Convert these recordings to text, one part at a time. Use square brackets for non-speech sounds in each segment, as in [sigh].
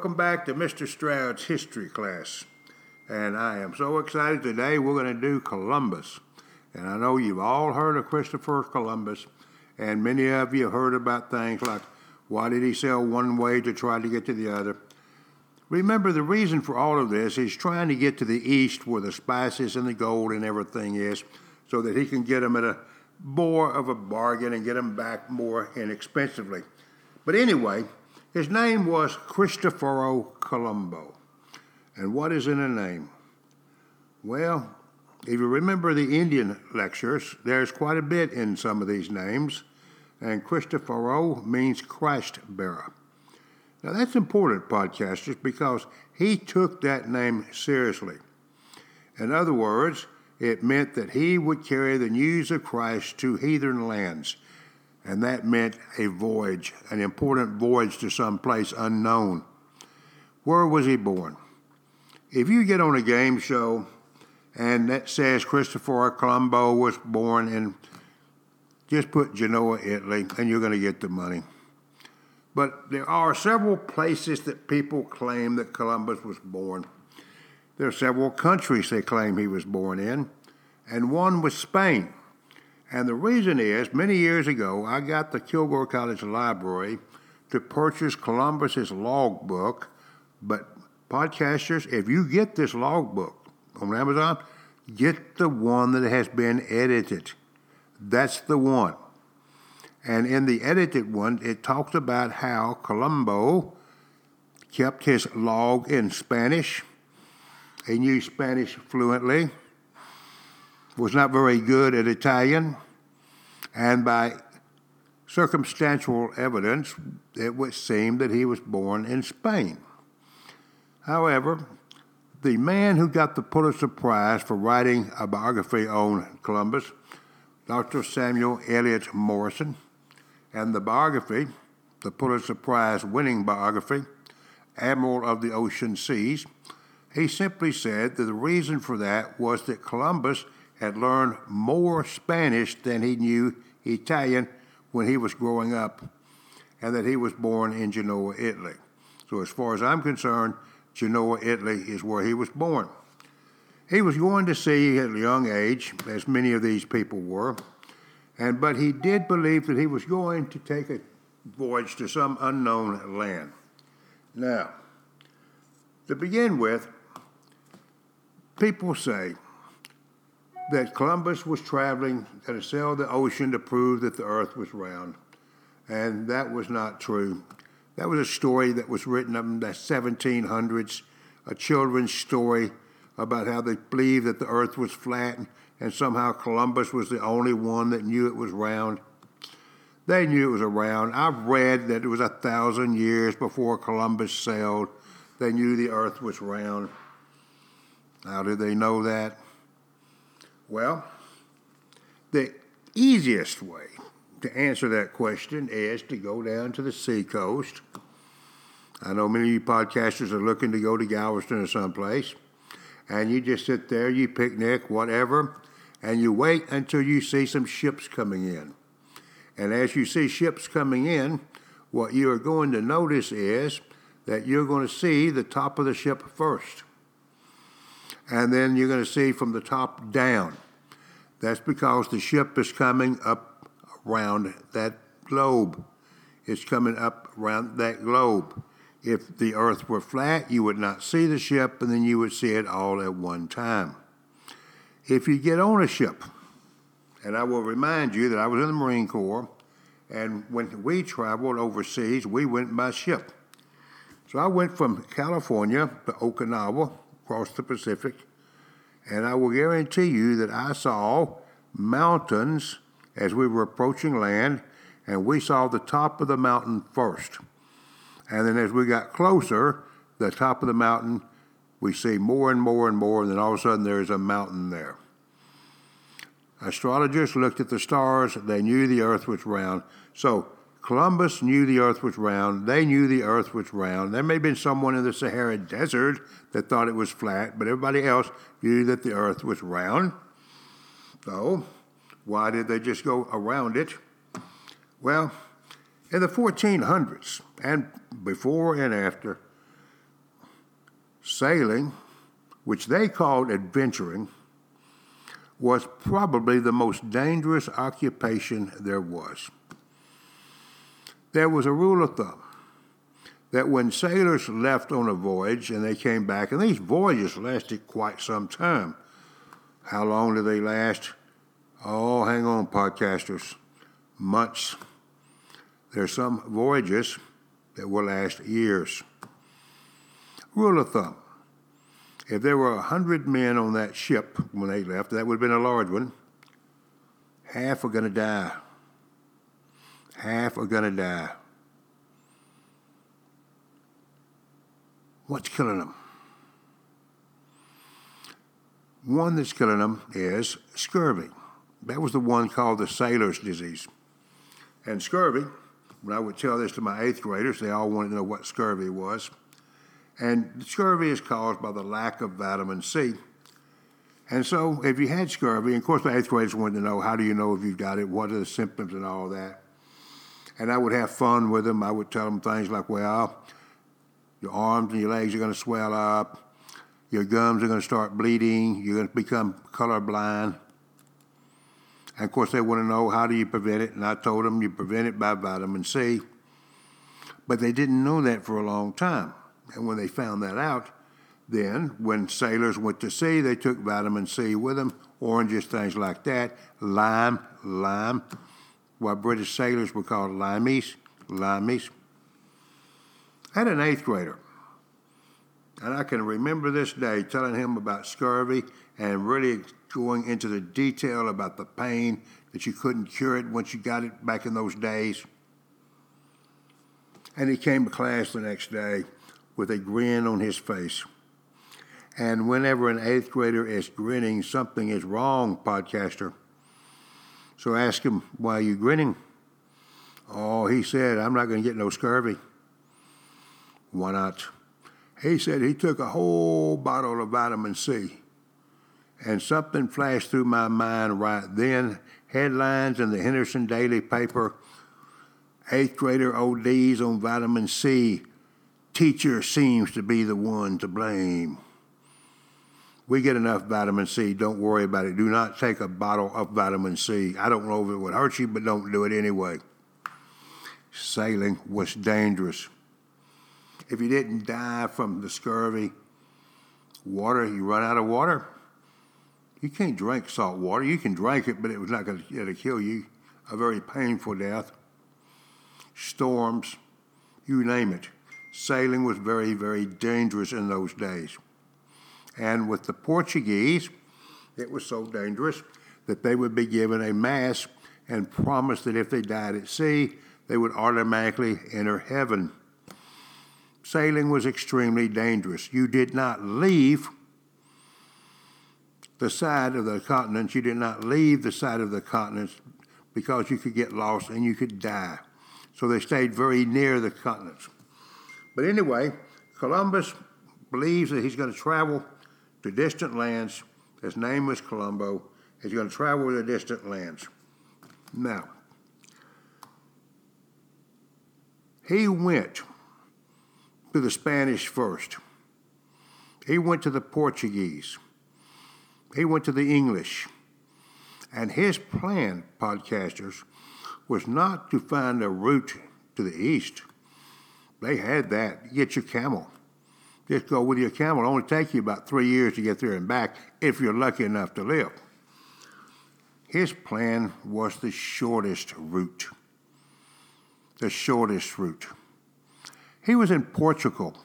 Welcome back to Mr. Stroud's history class. And I am so excited today we're going to do Columbus. And I know you've all heard of Christopher Columbus, and many of you heard about things like why did he sail one way to try to get to the other? Remember, the reason for all of this is trying to get to the east where the spices and the gold and everything is so that he can get them at a more of a bargain and get them back more inexpensively. But anyway, his name was Cristoforo Colombo. And what is in a name? Well, if you remember the Indian lectures, there's quite a bit in some of these names, and Cristoforo means Christ bearer. Now that's important, podcasters, because he took that name seriously. In other words, it meant that he would carry the news of Christ to heathen lands and that meant a voyage, an important voyage to some place unknown. Where was he born? If you get on a game show and that says Christopher Colombo was born in, just put Genoa, Italy, and you're going to get the money. But there are several places that people claim that Columbus was born. There are several countries they claim he was born in, and one was Spain. And the reason is, many years ago, I got the Kilgore College Library to purchase Columbus's logbook. But podcasters, if you get this logbook on Amazon, get the one that has been edited. That's the one. And in the edited one, it talks about how Colombo kept his log in Spanish. He knew Spanish fluently was not very good at Italian, and by circumstantial evidence, it would seem that he was born in Spain. However, the man who got the Pulitzer Prize for writing a biography on Columbus, Dr. Samuel Eliot Morison, and the biography, the Pulitzer Prize winning biography, Admiral of the Ocean Seas, he simply said that the reason for that was that Columbus had learned more Spanish than he knew Italian when he was growing up, and that he was born in Genoa, Italy. So, as far as I'm concerned, Genoa, Italy is where he was born. He was going to sea at a young age, as many of these people were, and but he did believe that he was going to take a voyage to some unknown land. Now, to begin with, people say that Columbus was traveling to sail the ocean to prove that the earth was round. And that was not true. That was a story that was written in the 1700s, a children's story about how they believed that the earth was flat and somehow Columbus was the only one that knew it was round. They knew it was around. I've read that it was a thousand years before Columbus sailed. They knew the earth was round. How did they know that? Well, the easiest way to answer that question is to go down to the seacoast. I know many of you podcasters are looking to go to Galveston or someplace, and you just sit there, you picnic, whatever, and you wait until you see some ships coming in. And as you see ships coming in, what you are going to notice is that you're going to see the top of the ship first and then you're going to see from the top down. That's because the ship is coming up around that globe. It's coming up around that globe. If the earth were flat, you would not see the ship, and then you would see it all at one time. If you get on a ship, and I will remind you that I was in the Marine Corps, and when we traveled overseas, we went by ship. So I went from California to Okinawa, across the Pacific, and I will guarantee you that I saw mountains as we were approaching land, and we saw the top of the mountain first. And then as we got closer, the top of the mountain, we see more and more and more, and then all of a sudden there's a mountain there. Astrologers looked at the stars, they knew the earth was round. So Columbus knew the earth was round. They knew the earth was round. There may have been someone in the Sahara Desert that thought it was flat, but everybody else knew that the earth was round. So, why did they just go around it? Well, in the 1400s, and before and after, Sailing, which they called adventuring, was probably the most dangerous occupation there was. There was a rule of thumb that when sailors left on a voyage and they came back, and these voyages lasted quite some time. How long do they last? Oh, hang on, podcasters. Months. There's some voyages that will last years. Rule of thumb if there were a hundred men on that ship when they left, that would have been a large one. Half are going to die. Half are going to die. What's killing them? One that's killing them is scurvy. That was the one called the sailor's disease. And scurvy, when I would tell this to my eighth graders, they all wanted to know what scurvy was. And scurvy is caused by the lack of vitamin C. And so, if you had scurvy, and of course, the eighth graders wanted to know how do you know if you've got it, what are the symptoms, and all that. And I would have fun with them. I would tell them things like, well, your arms and your legs are going to swell up. Your gums are going to start bleeding. You're going to become colorblind. And of course, they want to know how do you prevent it. And I told them you prevent it by vitamin C. But they didn't know that for a long time. And when they found that out, then when sailors went to sea, they took vitamin C with them, oranges, things like that, lime, lime. Why British sailors were called limeys, limeys. I had an eighth grader, and I can remember this day telling him about scurvy and really going into the detail about the pain that you couldn't cure it once you got it back in those days. And he came to class the next day with a grin on his face. And whenever an eighth grader is grinning, something is wrong, podcaster. So I asked him, why are you grinning? Oh, he said, I'm not going to get no scurvy. Why not? He said he took a whole bottle of vitamin C. And something flashed through my mind right then. Headlines in the Henderson Daily paper Eighth grader ODs on vitamin C. Teacher seems to be the one to blame. We get enough vitamin C. Don't worry about it. Do not take a bottle of vitamin C. I don't know if it would hurt you, but don't do it anyway. Sailing was dangerous if you didn't die from the scurvy, water, you run out of water. You can't drink salt water. You can drink it, but it was not going to kill you. A very painful death. Storms, you name it. Sailing was very, very dangerous in those days. And with the Portuguese, it was so dangerous that they would be given a mass and promised that if they died at sea, they would automatically enter heaven sailing was extremely dangerous. You did not leave the side of the continent, you did not leave the side of the continent because you could get lost and you could die. So they stayed very near the continents. But anyway, Columbus believes that he's going to travel to distant lands. His name was Colombo. He's going to travel to distant lands. Now, he went to the Spanish first. He went to the Portuguese. He went to the English. And his plan, podcasters, was not to find a route to the east. They had that. Get your camel. Just go with your camel. It'll only take you about three years to get there and back if you're lucky enough to live. His plan was the shortest route. The shortest route. He was in Portugal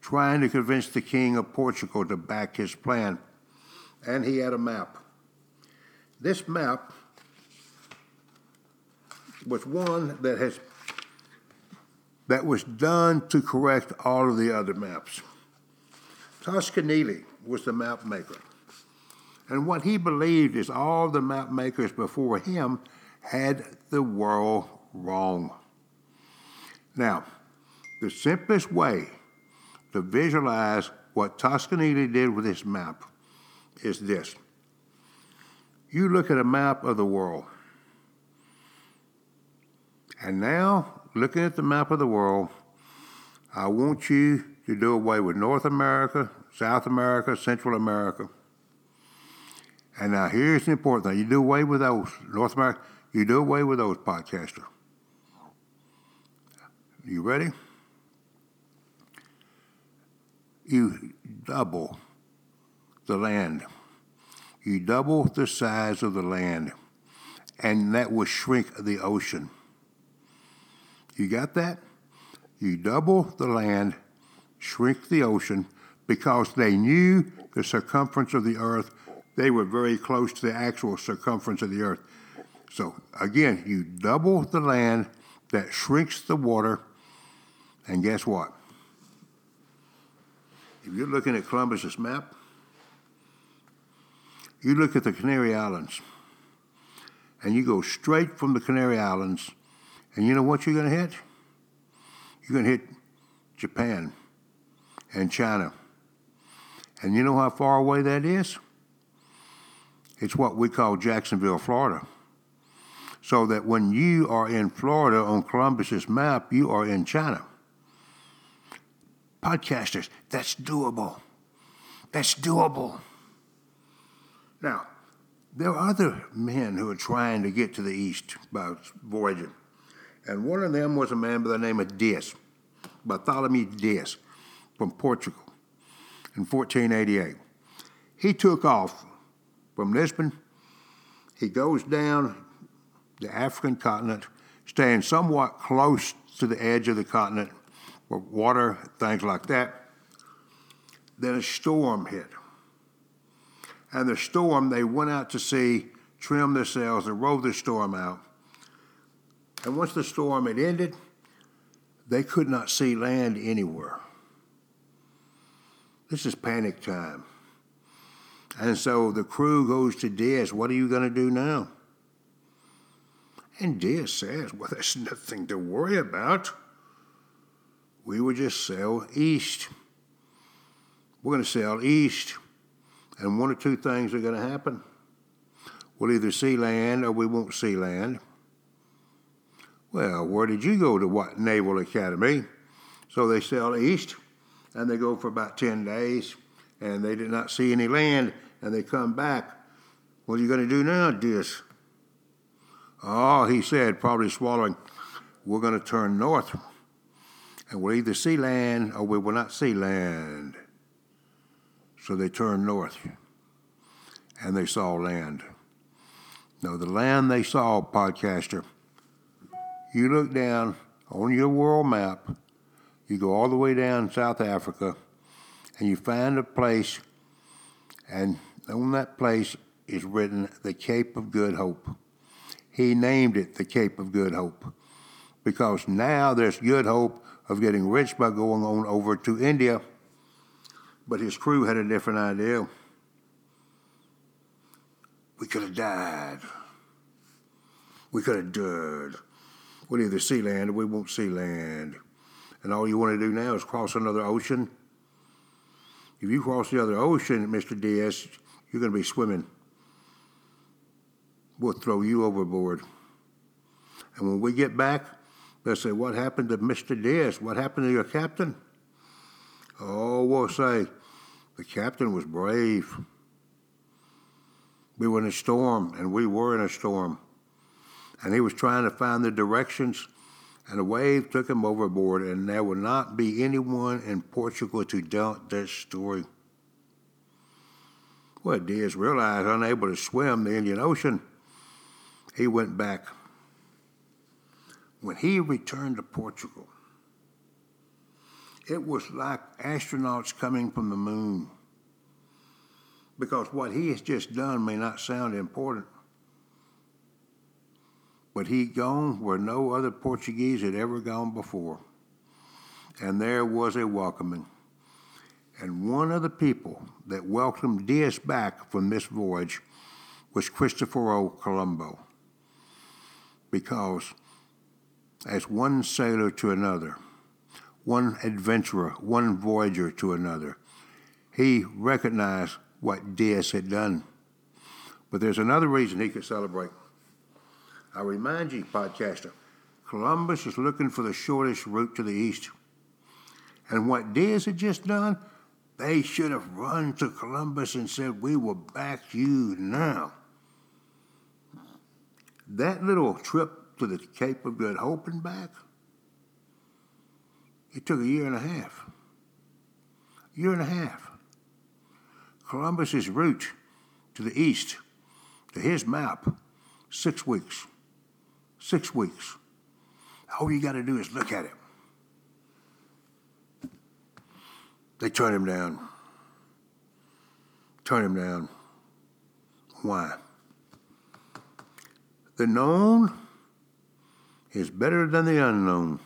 trying to convince the king of Portugal to back his plan, and he had a map. This map was one that has that was done to correct all of the other maps. Toscanelli was the map maker. And what he believed is all the map makers before him had the world wrong. Now, the simplest way to visualize what Toscanelli did with this map is this. You look at a map of the world, and now, looking at the map of the world, I want you You do away with North America, South America, Central America. And now here's the important thing. You do away with those. North America, you do away with those podcasters. You ready? You double the land. You double the size of the land, and that will shrink the ocean. You got that? You double the land, shrink the ocean, because they knew the circumference of the earth. They were very close to the actual circumference of the earth. So again, you double the land, that shrinks the water, and guess what? If you're looking at Columbus's map, you look at the Canary Islands, and you go straight from the Canary Islands, and you know what you're going to hit? You're going to hit Japan and China. And you know how far away that is? It's what we call Jacksonville, Florida. So that when you are in Florida on Columbus's map, you are in China. Podcasters, that's doable. That's doable. Now, there are other men who are trying to get to the east by voyaging. And one of them was a man by the name of Dias, Bartholomew Dias, from Portugal in 1488. He took off from Lisbon. He goes down the African continent, staying somewhat close to the edge of the continent for water, things like that. Then a storm hit. And the storm, they went out to sea, trimmed their sails, and rode the storm out. And once the storm had ended, they could not see land anywhere. This is panic time. And so the crew goes to Dias, What are you going to do now? And Dias says, Well, there's nothing to worry about. We will just sail east. We're going to sail east, and one or two things are going to happen. We'll either see land or we won't see land. Well, where did you go to what Naval Academy? So they sail east and they go for about 10 days and they did not see any land and they come back. What are you going to do now, Dias? Oh, he said, probably swallowing, we're going to turn north and we'll either see land or we will not see land. So they turned north and they saw land. Now, the land they saw, podcaster, you look down on your world map, you go all the way down South Africa, and you find a place, and on that place is written the Cape of Good Hope. He named it the Cape of Good Hope because now there's good hope of getting rich by going on over to India. But his crew had a different idea. We could have died. We could have died. We'll either see land or we won't see land. And all you want to do now is cross another ocean. If you cross the other ocean, Mr. Dias, you're going to be swimming. We'll throw you overboard. And when we get back, they'll say, What happened to Mr. Dias? What happened to your captain? Oh, we'll say, The captain was brave. We were in a storm, and we were in a storm and he was trying to find the directions, and a wave took him overboard, and there will not be anyone in Portugal to doubt that story. Well, Dias realized, unable to swim the Indian Ocean, he went back. When he returned to Portugal, it was like astronauts coming from the moon. Because what he has just done may not sound important, but he'd gone where no other Portuguese had ever gone before. And there was a welcoming. And one of the people that welcomed Dias back from this voyage was Christopher Colombo. Because as one sailor to another, one adventurer, one voyager to another, he recognized what Dias had done. But there's another reason he could celebrate. I remind you, podcaster, Columbus is looking for the shortest route to the east. And what Dias had just done, they should have run to Columbus and said, We will back you now. That little trip to the Cape of Good Hope and back, it took a year and a half. Year and a half. Columbus's route to the east, to his map, six weeks. Six weeks. All you got to do is look at it. They turn him down. Turn him down. Why? The known is better than the unknown.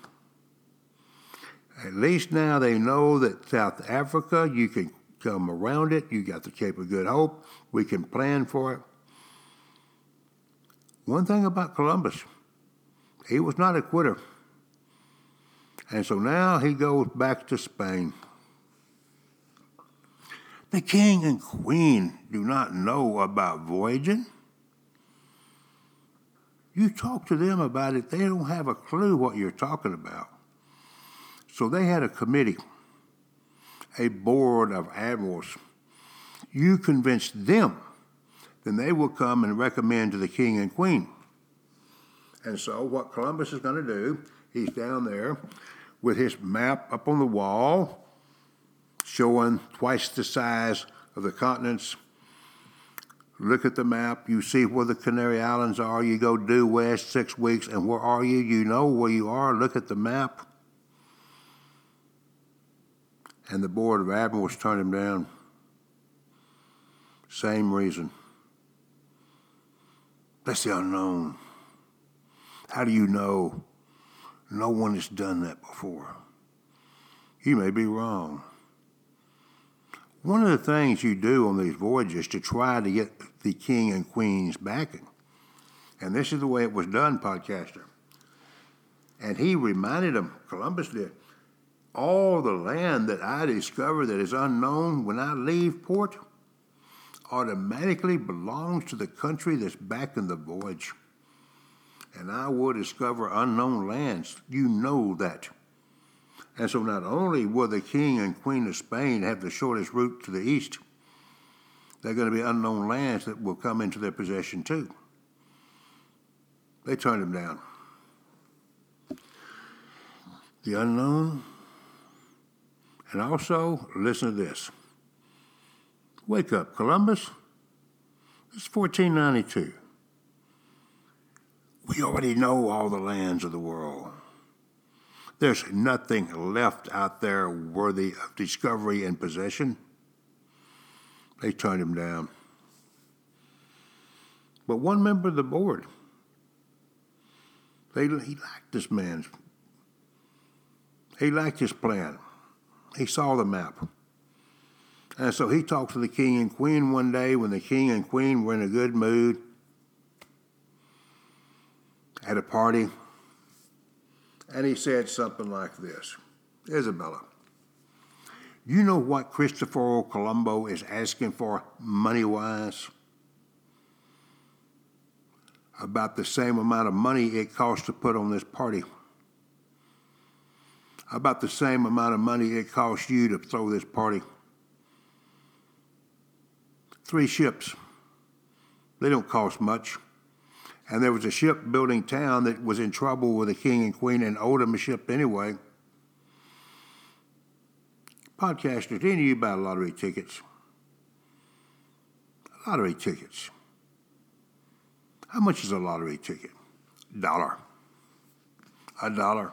At least now they know that South Africa, you can come around it. You got the Cape of Good Hope. We can plan for it. One thing about Columbus, he was not a quitter. And so now he goes back to Spain. The king and queen do not know about voyaging. You talk to them about it, they don't have a clue what you're talking about. So they had a committee, a board of admirals. You convince them, then they will come and recommend to the king and queen. And so, what Columbus is going to do, he's down there with his map up on the wall showing twice the size of the continents. Look at the map, you see where the Canary Islands are, you go due west six weeks, and where are you? You know where you are, look at the map. And the Board of Admirals turned him down. Same reason. That's the unknown. How do you know? No one has done that before. You may be wrong. One of the things you do on these voyages to try to get the king and queen's backing, and this is the way it was done, podcaster. And he reminded them, Columbus did, all the land that I discover that is unknown when I leave port automatically belongs to the country that's backing the voyage. And I will discover unknown lands. You know that. And so not only will the king and queen of Spain have the shortest route to the east, there are going to be unknown lands that will come into their possession too. They turned him down. The unknown. And also, listen to this. Wake up, Columbus. It's 1492. We already know all the lands of the world. There's nothing left out there worthy of discovery and possession. They turned him down. But one member of the board, they, he liked this man's, he liked his plan. He saw the map. And so he talked to the king and queen one day when the king and queen were in a good mood at a party and he said something like this Isabella, you know what Christopher Colombo is asking for money wise? About the same amount of money it costs to put on this party. About the same amount of money it costs you to throw this party. Three ships. They don't cost much and there was a shipbuilding town that was in trouble with the king and queen and owed them a ship anyway. Podcasters, any of you buy lottery tickets? Lottery tickets. How much is a lottery ticket? Dollar. A dollar.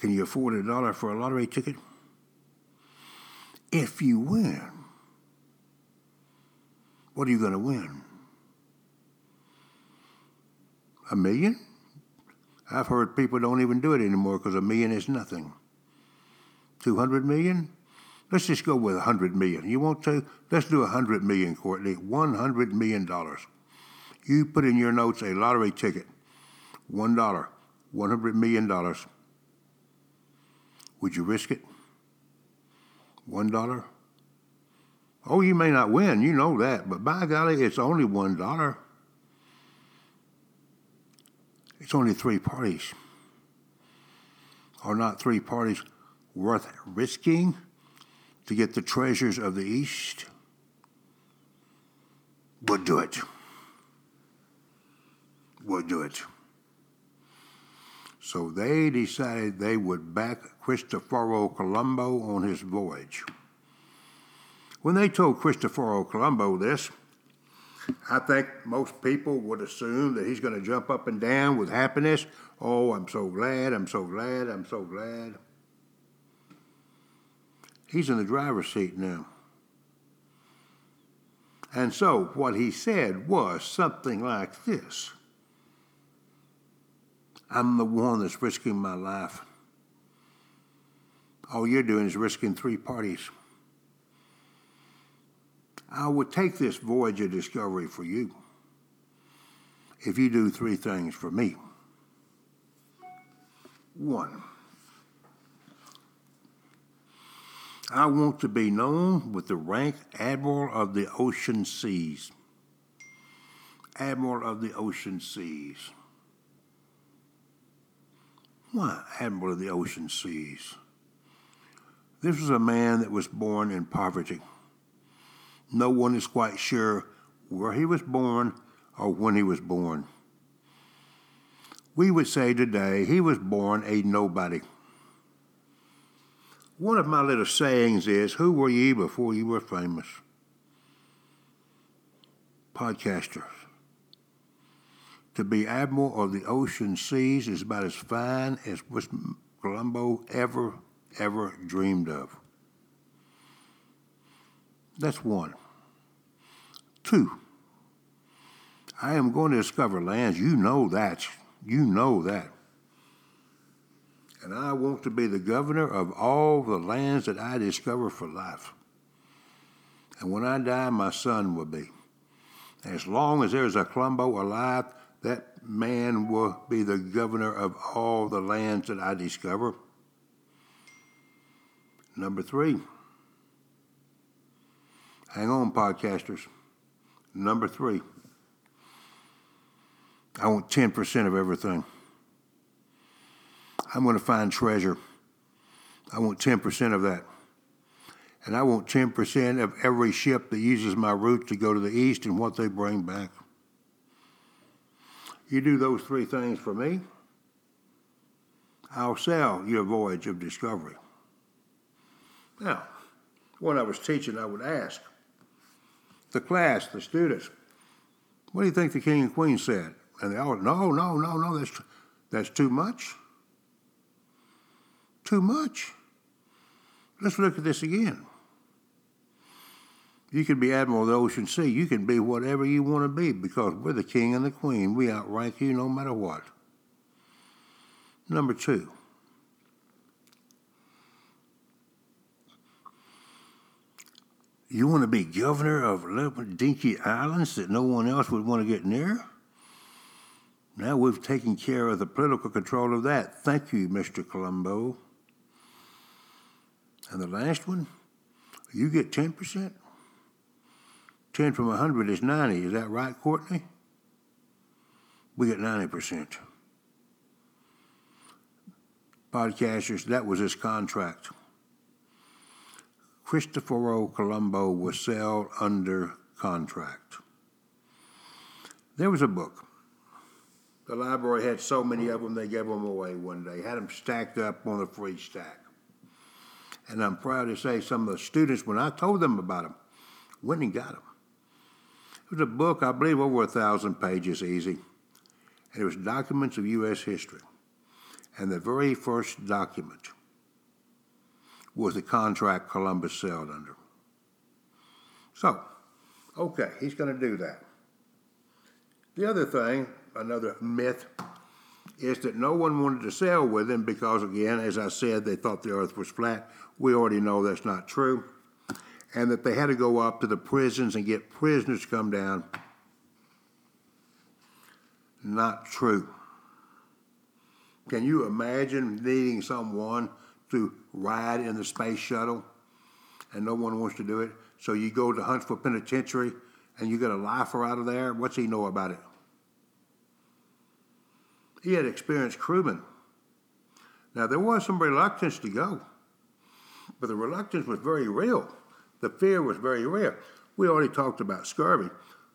Can you afford a dollar for a lottery ticket? If you win, what are you going to win? A million? I've heard people don't even do it anymore because a million is nothing. 200 million? Let's just go with 100 million. You want to? Let's do 100 million, Courtney. 100 million dollars. You put in your notes a lottery ticket. One dollar. 100 million dollars. Would you risk it? One dollar? Oh, you may not win, you know that, but by golly, it's only one dollar. It's only three parties. are not three parties worth risking to get the treasures of the East? We'll do it. We'll do it. So they decided they would back Cristoforo Colombo on his voyage. When they told Cristoforo Colombo this, I think most people would assume that he's going to jump up and down with happiness. Oh, I'm so glad, I'm so glad, I'm so glad. He's in the driver's seat now. And so what he said was something like this I'm the one that's risking my life. All you're doing is risking three parties. I would take this voyage of discovery for you if you do three things for me. One, I want to be known with the rank Admiral of the Ocean Seas. Admiral of the Ocean Seas. Why Admiral of the Ocean Seas? This was a man that was born in poverty. No one is quite sure where he was born or when he was born. We would say today he was born a nobody. One of my little sayings is Who were ye before you were famous? Podcasters. To be admiral of the ocean seas is about as fine as what Colombo ever, ever dreamed of. That's one. Two, I am going to discover lands. You know that. You know that. And I want to be the governor of all the lands that I discover for life. And when I die, my son will be. As long as there's a Colombo alive, that man will be the governor of all the lands that I discover. Number three, hang on, podcasters. Number three, I want 10% of everything. I'm going to find treasure. I want 10% of that. And I want 10% of every ship that uses my route to go to the east and what they bring back. You do those three things for me, I'll sell your voyage of discovery. Now, when I was teaching, I would ask the class, the students, what do you think the king and queen said? And they all, no, no, no, no, that's, that's too much. Too much. Let's look at this again. You can be Admiral of the Ocean Sea. You can be whatever you want to be because we're the king and the queen. We outrank you no matter what. Number two, you want to be governor of little dinky islands that no one else would want to get near? Now we've taken care of the political control of that. Thank you, Mr. Colombo. And the last one, you get 10%? 10 from 100 is 90. Is that right, Courtney? We get 90%. Podcasters, that was his contract. Cristoforo Colombo was sold under contract. There was a book. The library had so many of them, they gave them away one day, had them stacked up on a free stack. And I'm proud to say some of the students, when I told them about them, went and got them. It was a book, I believe, over a thousand pages, easy. And it was documents of U.S. history. And the very first document was the contract Columbus sailed under. So, okay, he's going to do that. The other thing, another myth, is that no one wanted to sail with him because, again, as I said, they thought the earth was flat. We already know that's not true and that they had to go up to the prisons and get prisoners to come down. Not true. Can you imagine needing someone to ride in the space shuttle and no one wants to do it? So you go to Huntsville Penitentiary and you get a lifer out of there? What's he know about it? He had experienced crewmen. Now, there was some reluctance to go, but the reluctance was very real. The fear was very real. We already talked about scurvy,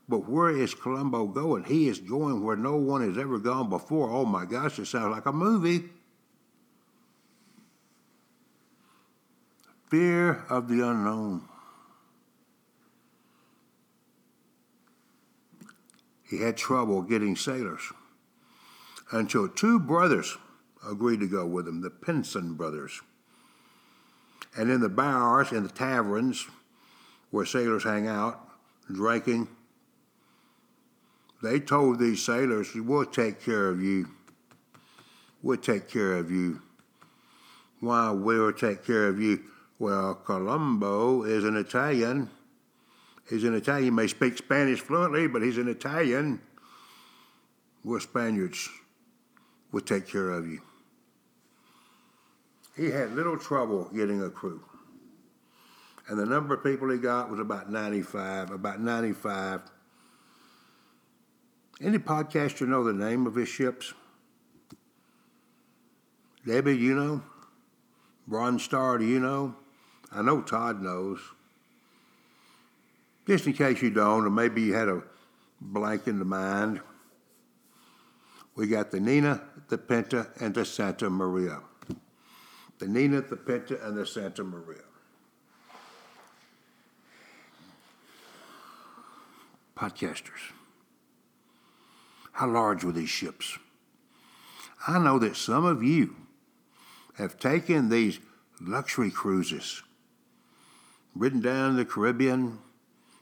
but where is Colombo going? He is going where no one has ever gone before. Oh my gosh, it sounds like a movie. Fear of the unknown. He had trouble getting sailors until two brothers agreed to go with him, the Pinzón brothers. And in the bars and the taverns where sailors hang out, drinking, they told these sailors, We'll take care of you. We'll take care of you. Why, we'll take care of you. Well, Colombo is an Italian. He's an Italian. He may speak Spanish fluently, but he's an Italian. We're Spaniards. We'll take care of you. He had little trouble getting a crew. And the number of people he got was about 95, about 95. Any podcaster know the name of his ships? Debbie, you know? Bronze Star, do you know? I know Todd knows. Just in case you don't, or maybe you had a blank in the mind, we got the Nina, the Pinta, and the Santa Maria. The Nina, the Pinta, and the Santa Maria. Podcasters. How large were these ships? I know that some of you have taken these luxury cruises, ridden down the Caribbean.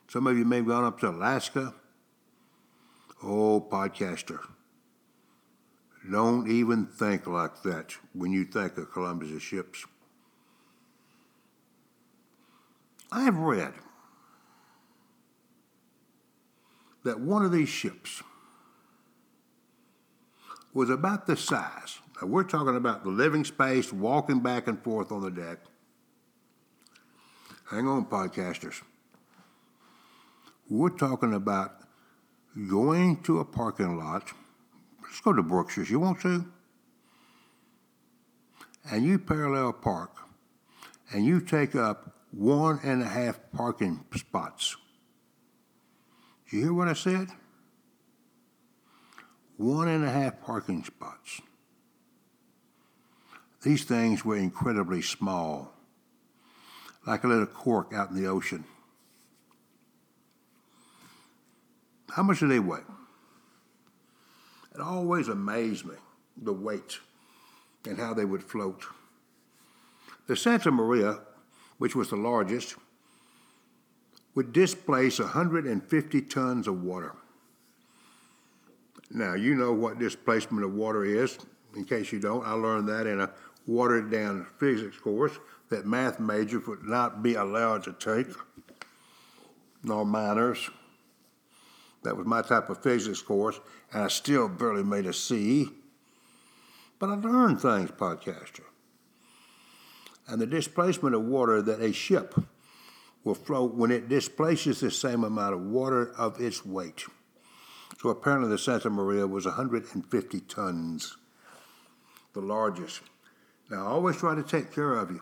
Some of you may have gone up to Alaska. Oh, podcaster, don't even think like that when you think of Columbus's ships. I've read that one of these ships was about the size. Now we're talking about the living space, walking back and forth on the deck. Hang on, podcasters. We're talking about going to a parking lot. Let's go to Brookshire's. You want to? And you parallel park, and you take up one and a half parking spots. You hear what I said? one and a half parking spots. These things were incredibly small, like a little cork out in the ocean. How much do they weigh? It always amazed me, the weight and how they would float. The Santa Maria, which was the largest, would displace 150 tons of water. Now, you know what displacement of water is. In case you don't, I learned that in a watered down physics course that math majors would not be allowed to take, nor minors. That was my type of physics course, and I still barely made a C. But I learned things, podcaster. And the displacement of water that a ship will float when it displaces the same amount of water of its weight. So apparently the Santa Maria was 150 tons, the largest. Now, I always try to take care of you.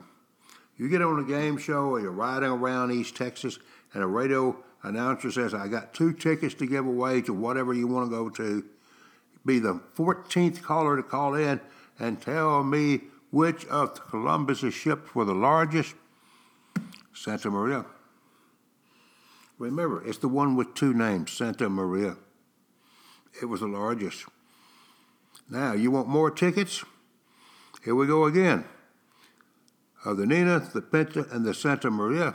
You get on a game show or you're riding around East Texas and a radio announcer says, I got two tickets to give away to whatever you want to go to. Be the 14th caller to call in and tell me which of Columbus's ships were the largest. Santa Maria. Remember, it's the one with two names, Santa Maria. It was the largest. Now, you want more tickets? Here we go again. Of the Nina, the Pinta, and the Santa Maria,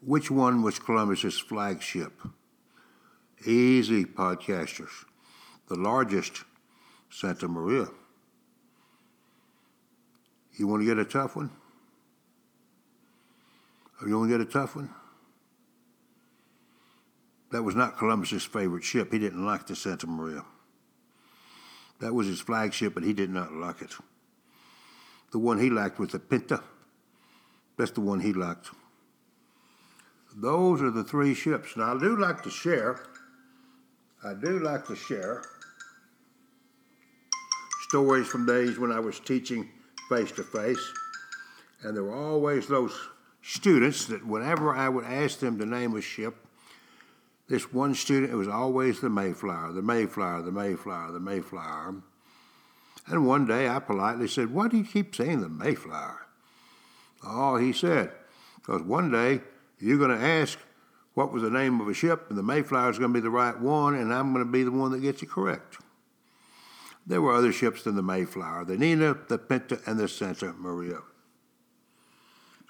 which one was Columbus's flagship? Easy, podcasters. The largest, Santa Maria. You want to get a tough one? Oh, you want to get a tough one? That was not Columbus's favorite ship. He didn't like the Santa Maria. That was his flagship, but he did not like it. The one he liked was the Pinta. That's the one he liked. Those are the three ships. Now, I do like to share. I do like to share stories from days when I was teaching face to face. And there were always those students that whenever I would ask them to name a ship, this one student, it was always the Mayflower, the Mayflower, the Mayflower, the Mayflower. And one day I politely said, Why do you keep saying the Mayflower? Oh, he said, Because one day you're going to ask what was the name of a ship, and the Mayflower is going to be the right one, and I'm going to be the one that gets it correct. There were other ships than the Mayflower the Nina, the Pinta, and the Santa Maria.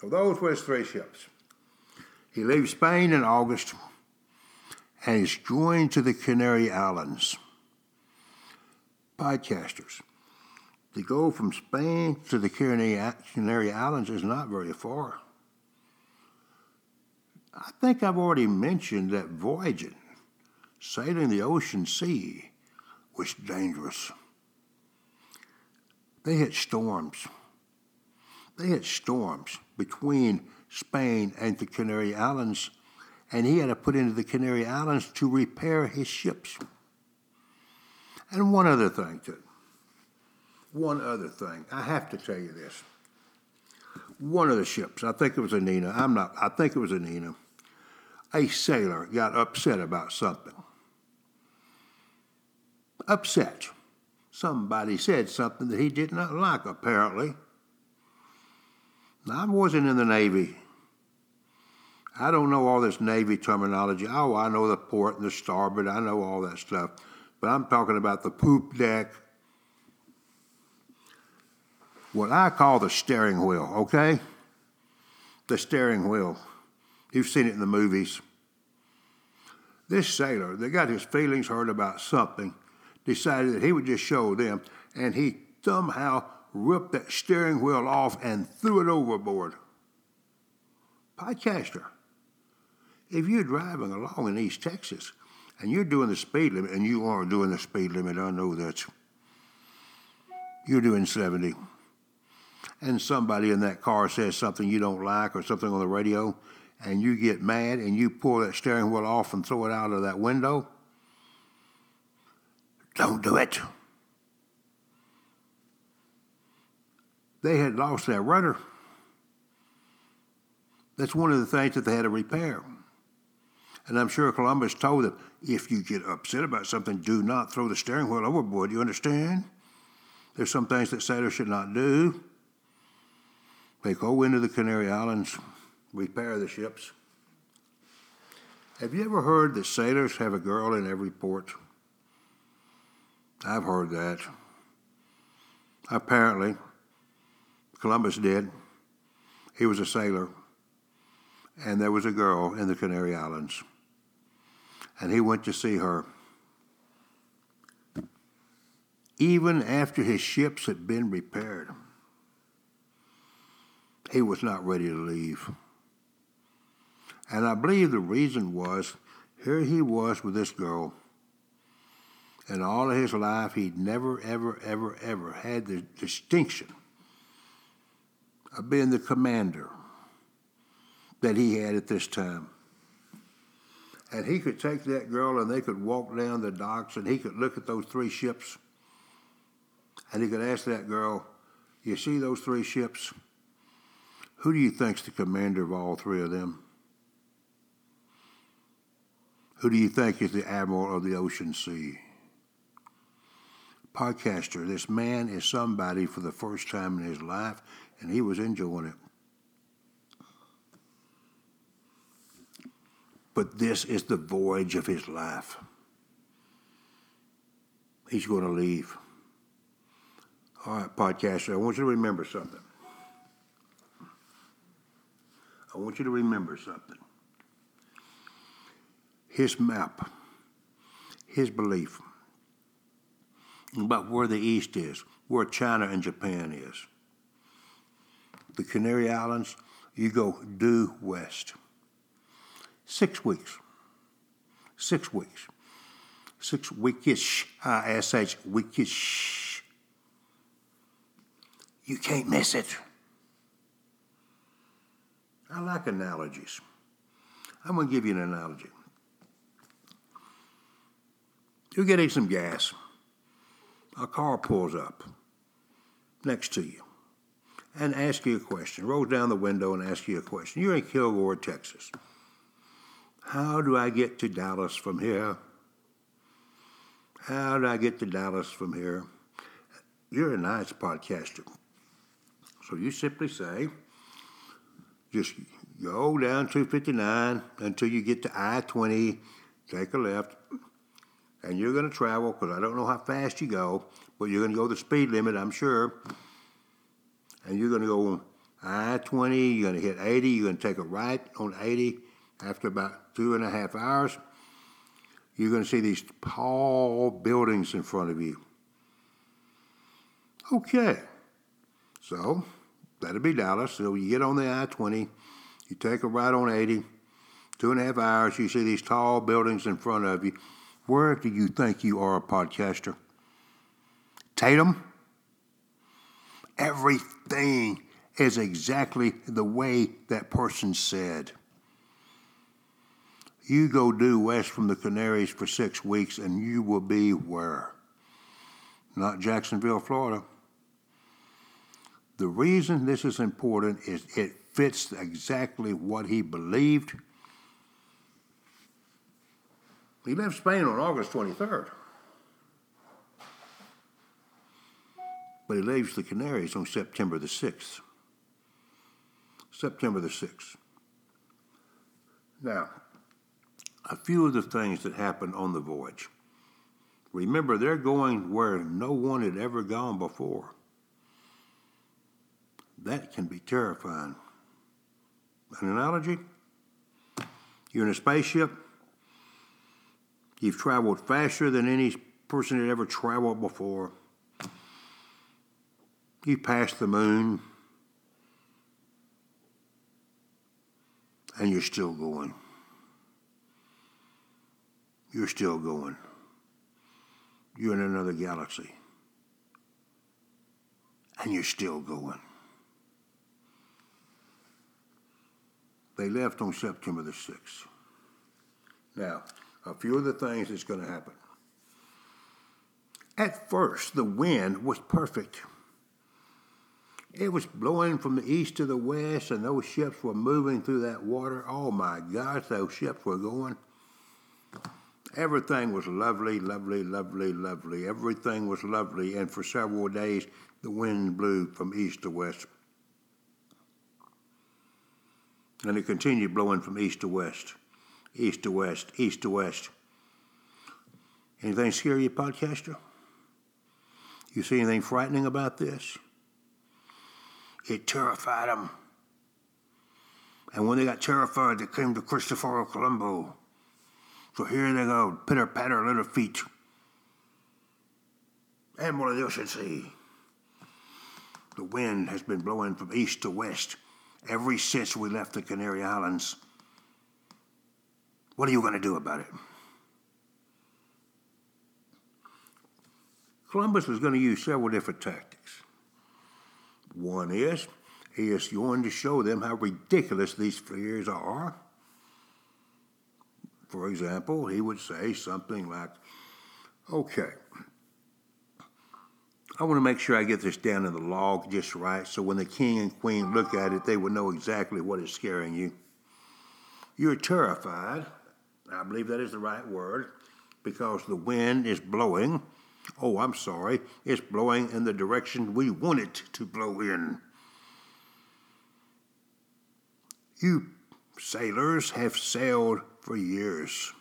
So those were his three ships. He leaves Spain in August and he's joined to the Canary Islands. Podcasters. To go from Spain to the Canary Islands is not very far. I think I've already mentioned that voyaging, sailing the ocean sea, was dangerous. They had storms. They had storms between Spain and the Canary Islands, and he had to put into the Canary Islands to repair his ships. And one other thing, too. One other thing. I have to tell you this. One of the ships, I think it was a Nina, I'm not, I think it was a Nina, a sailor got upset about something. Upset. Somebody said something that he did not like, apparently. Now, I wasn't in the Navy. I don't know all this Navy terminology. Oh, I know the port and the starboard. I know all that stuff. But I'm talking about the poop deck, what I call the steering wheel, okay? The steering wheel. You've seen it in the movies. This sailor that got his feelings hurt about something decided that he would just show them, and he somehow ripped that steering wheel off and threw it overboard. Podcaster, if you're driving along in East Texas and you're doing the speed limit, and you are doing the speed limit, I know that you're doing 70, and somebody in that car says something you don't like or something on the radio, and you get mad and you pull that steering wheel off and throw it out of that window, don't do it. They had lost their rudder. That's one of the things that they had to repair. And I'm sure Columbus told them, if you get upset about something, do not throw the steering wheel overboard. You understand? There's some things that sailors should not do. They go into the Canary Islands, repair the ships. Have you ever heard that sailors have a girl in every port? I've heard that. Apparently, Columbus did. He was a sailor, and there was a girl in the Canary Islands, and he went to see her. Even after his ships had been repaired, he was not ready to leave. And I believe the reason was here he was with this girl. And all of his life, he'd never, ever, ever, ever had the distinction of being the commander that he had at this time. And he could take that girl and they could walk down the docks and he could look at those three ships and he could ask that girl, You see those three ships? Who do you think's the commander of all three of them? Who do you think is the admiral of the ocean sea? Podcaster, this man is somebody for the first time in his life, and he was enjoying it. But this is the voyage of his life. He's going to leave. All right, podcaster, I want you to remember something. I want you to remember something. His map, his belief about where the East is, where China and Japan is. The Canary Islands, you go due west. Six weeks. Six weeks. Six weekish, I-S-H, weekish. You can't miss it. I like analogies. I'm going to give you an analogy. You're getting some gas a car pulls up next to you and asks you a question, rolls down the window and asks you a question. You're in Kilgore, Texas. How do I get to Dallas from here? How do I get to Dallas from here? You're a nice podcaster. So you simply say, just go down 259 until you get to I 20, take a left, and you're going to travel because I don't know how fast you go, but you're going to go the speed limit, I'm sure. And you're going to go on I 20, you're going to hit 80, you're going to take a right on 80 after about two and a half hours. You're going to see these tall buildings in front of you. Okay, so that'll be Dallas. So you get on the I 20, you take a right on 80, two and a half hours, you see these tall buildings in front of you. Where do you think you are a podcaster? Tatum? Everything is exactly the way that person said. You go due west from the Canaries for six weeks and you will be where? Not Jacksonville, Florida. The reason this is important is it fits exactly what he believed. He left Spain on August 23rd. But he leaves the Canaries on September the 6th. September the 6th. Now, a few of the things that happened on the voyage. Remember, they're going where no one had ever gone before. That can be terrifying. An analogy? You're in a spaceship. You've traveled faster than any person had ever traveled before. You passed the moon. And you're still going. You're still going. You're in another galaxy. And you're still going. They left on September the 6th. Now, a few of the things that's going to happen. At first, the wind was perfect. It was blowing from the east to the west, and those ships were moving through that water. Oh my gosh, those ships were going. Everything was lovely, lovely, lovely, lovely. Everything was lovely, and for several days the wind blew from east to west. And it continued blowing from east to west, east to west, east to west. Anything scare you, podcaster? You see anything frightening about this? It terrified them. And when they got terrified, they came to Christopher Colombo so here they go, pitter patter, little feet. And what of the ocean sea. The wind has been blowing from east to west ever since we left the Canary Islands. What are you going to do about it? Columbus was going to use several different tactics. One is he is going to show them how ridiculous these fears are for example, he would say something like, okay, I want to make sure I get this down in the log just right so when the king and queen look at it, they will know exactly what is scaring you. You're terrified. I believe that is the right word because the wind is blowing. Oh, I'm sorry. It's blowing in the direction we want it to blow in. You sailors have sailed for years.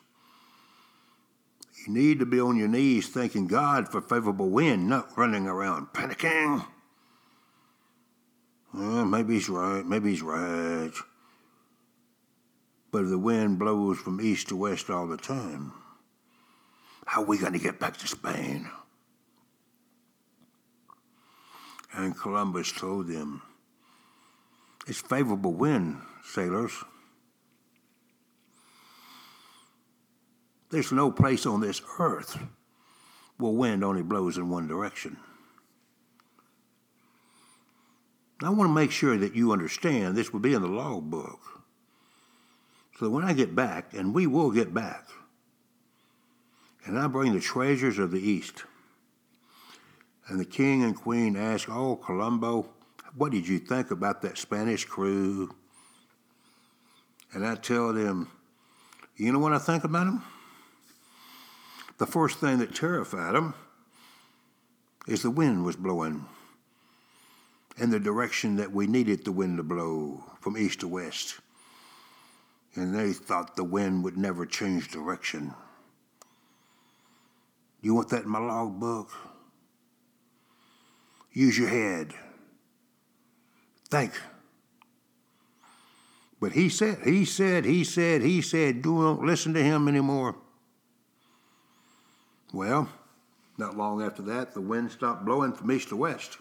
You need to be on your knees thanking God for favorable wind, not running around panicking. Well, maybe he's right, maybe he's right. But if the wind blows from east to west all the time, how are we going to get back to Spain? And Columbus told them, It's favorable wind, sailors. There's no place on this earth where wind only blows in one direction. I want to make sure that you understand this will be in the logbook. So when I get back, and we will get back, and I bring the treasures of the East, And the king and queen ask, Oh, Colombo, what did you think about that Spanish crew? And I tell them, You know what I think about them? The first thing that terrified them is the wind was blowing in the direction that we needed the wind to blow from east to west. And they thought the wind would never change direction. You want that in my logbook? Use your head. Think. But he said, he said, he said, he said, don't listen to him anymore. Well, not long after that, the wind stopped blowing from east to west.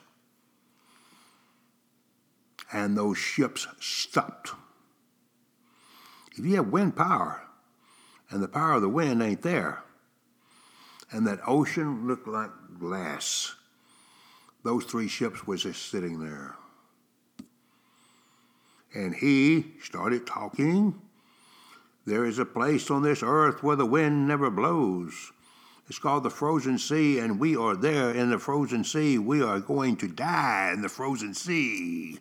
And those ships stopped. If you have wind power, and the power of the wind ain't there, and that ocean looked like glass, those three ships was just sitting there. And he started talking. There is a place on this earth where the wind never blows. It's called the frozen sea, and we are there in the frozen sea. We are going to die in the frozen sea.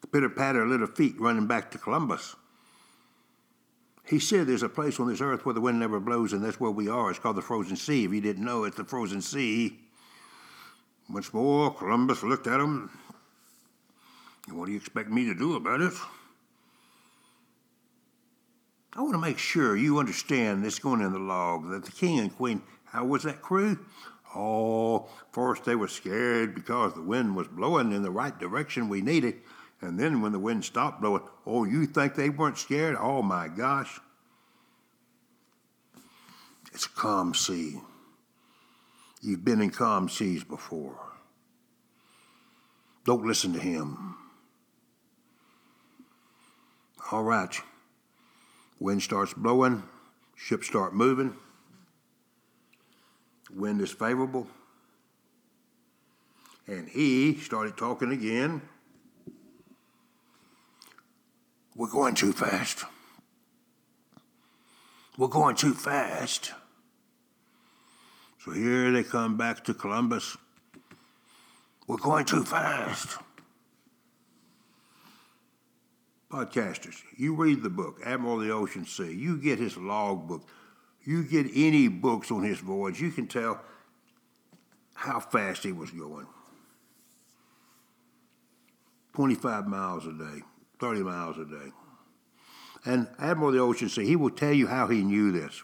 The pitter patter of little feet running back to Columbus. He said there's a place on this earth where the wind never blows, and that's where we are. It's called the frozen sea. If you didn't know, it's the frozen sea. Once more, Columbus looked at him. What do you expect me to do about it? I want to make sure you understand this going in the log that the king and queen, how was that crew? Oh, first they were scared because the wind was blowing in the right direction we needed. And then when the wind stopped blowing, oh, you think they weren't scared? Oh my gosh. It's a calm sea. You've been in calm seas before. Don't listen to him. All right. Wind starts blowing, ships start moving. Wind is favorable. And he started talking again. We're going too fast. We're going too fast. So here they come back to Columbus. We're going too fast. Podcasters, you read the book, Admiral of the Ocean Sea. You get his log book. You get any books on his voyage. You can tell how fast he was going 25 miles a day, 30 miles a day. And Admiral of the Ocean Sea, he will tell you how he knew this.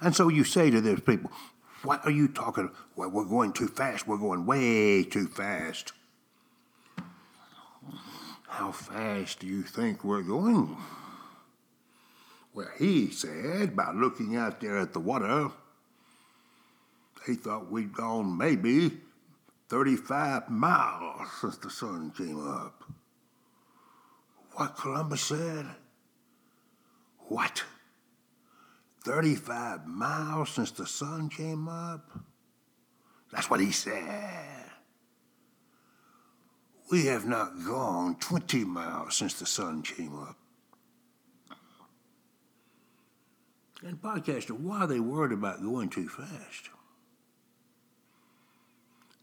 And so you say to those people, What are you talking? Well, we're going too fast. We're going way too fast. How fast do you think we're going? Well, he said, by looking out there at the water, he thought we'd gone maybe 35 miles since the sun came up. What Columbus said? What? 35 miles since the sun came up? That's what he said. We have not gone 20 miles since the sun came up. And, podcaster, why are they worried about going too fast?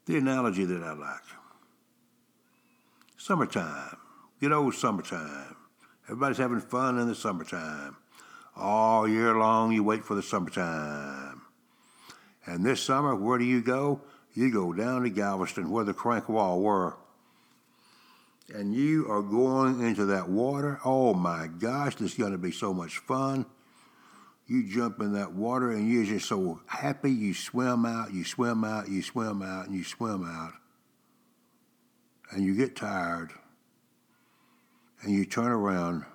The analogy that I like summertime, good old summertime. Everybody's having fun in the summertime. All year long, you wait for the summertime. And this summer, where do you go? You go down to Galveston, where the crank wall were and you are going into that water. Oh my gosh, this is going to be so much fun. You jump in that water and you're just so happy. You swim out, you swim out, you swim out, and you swim out. And you get tired and you turn around.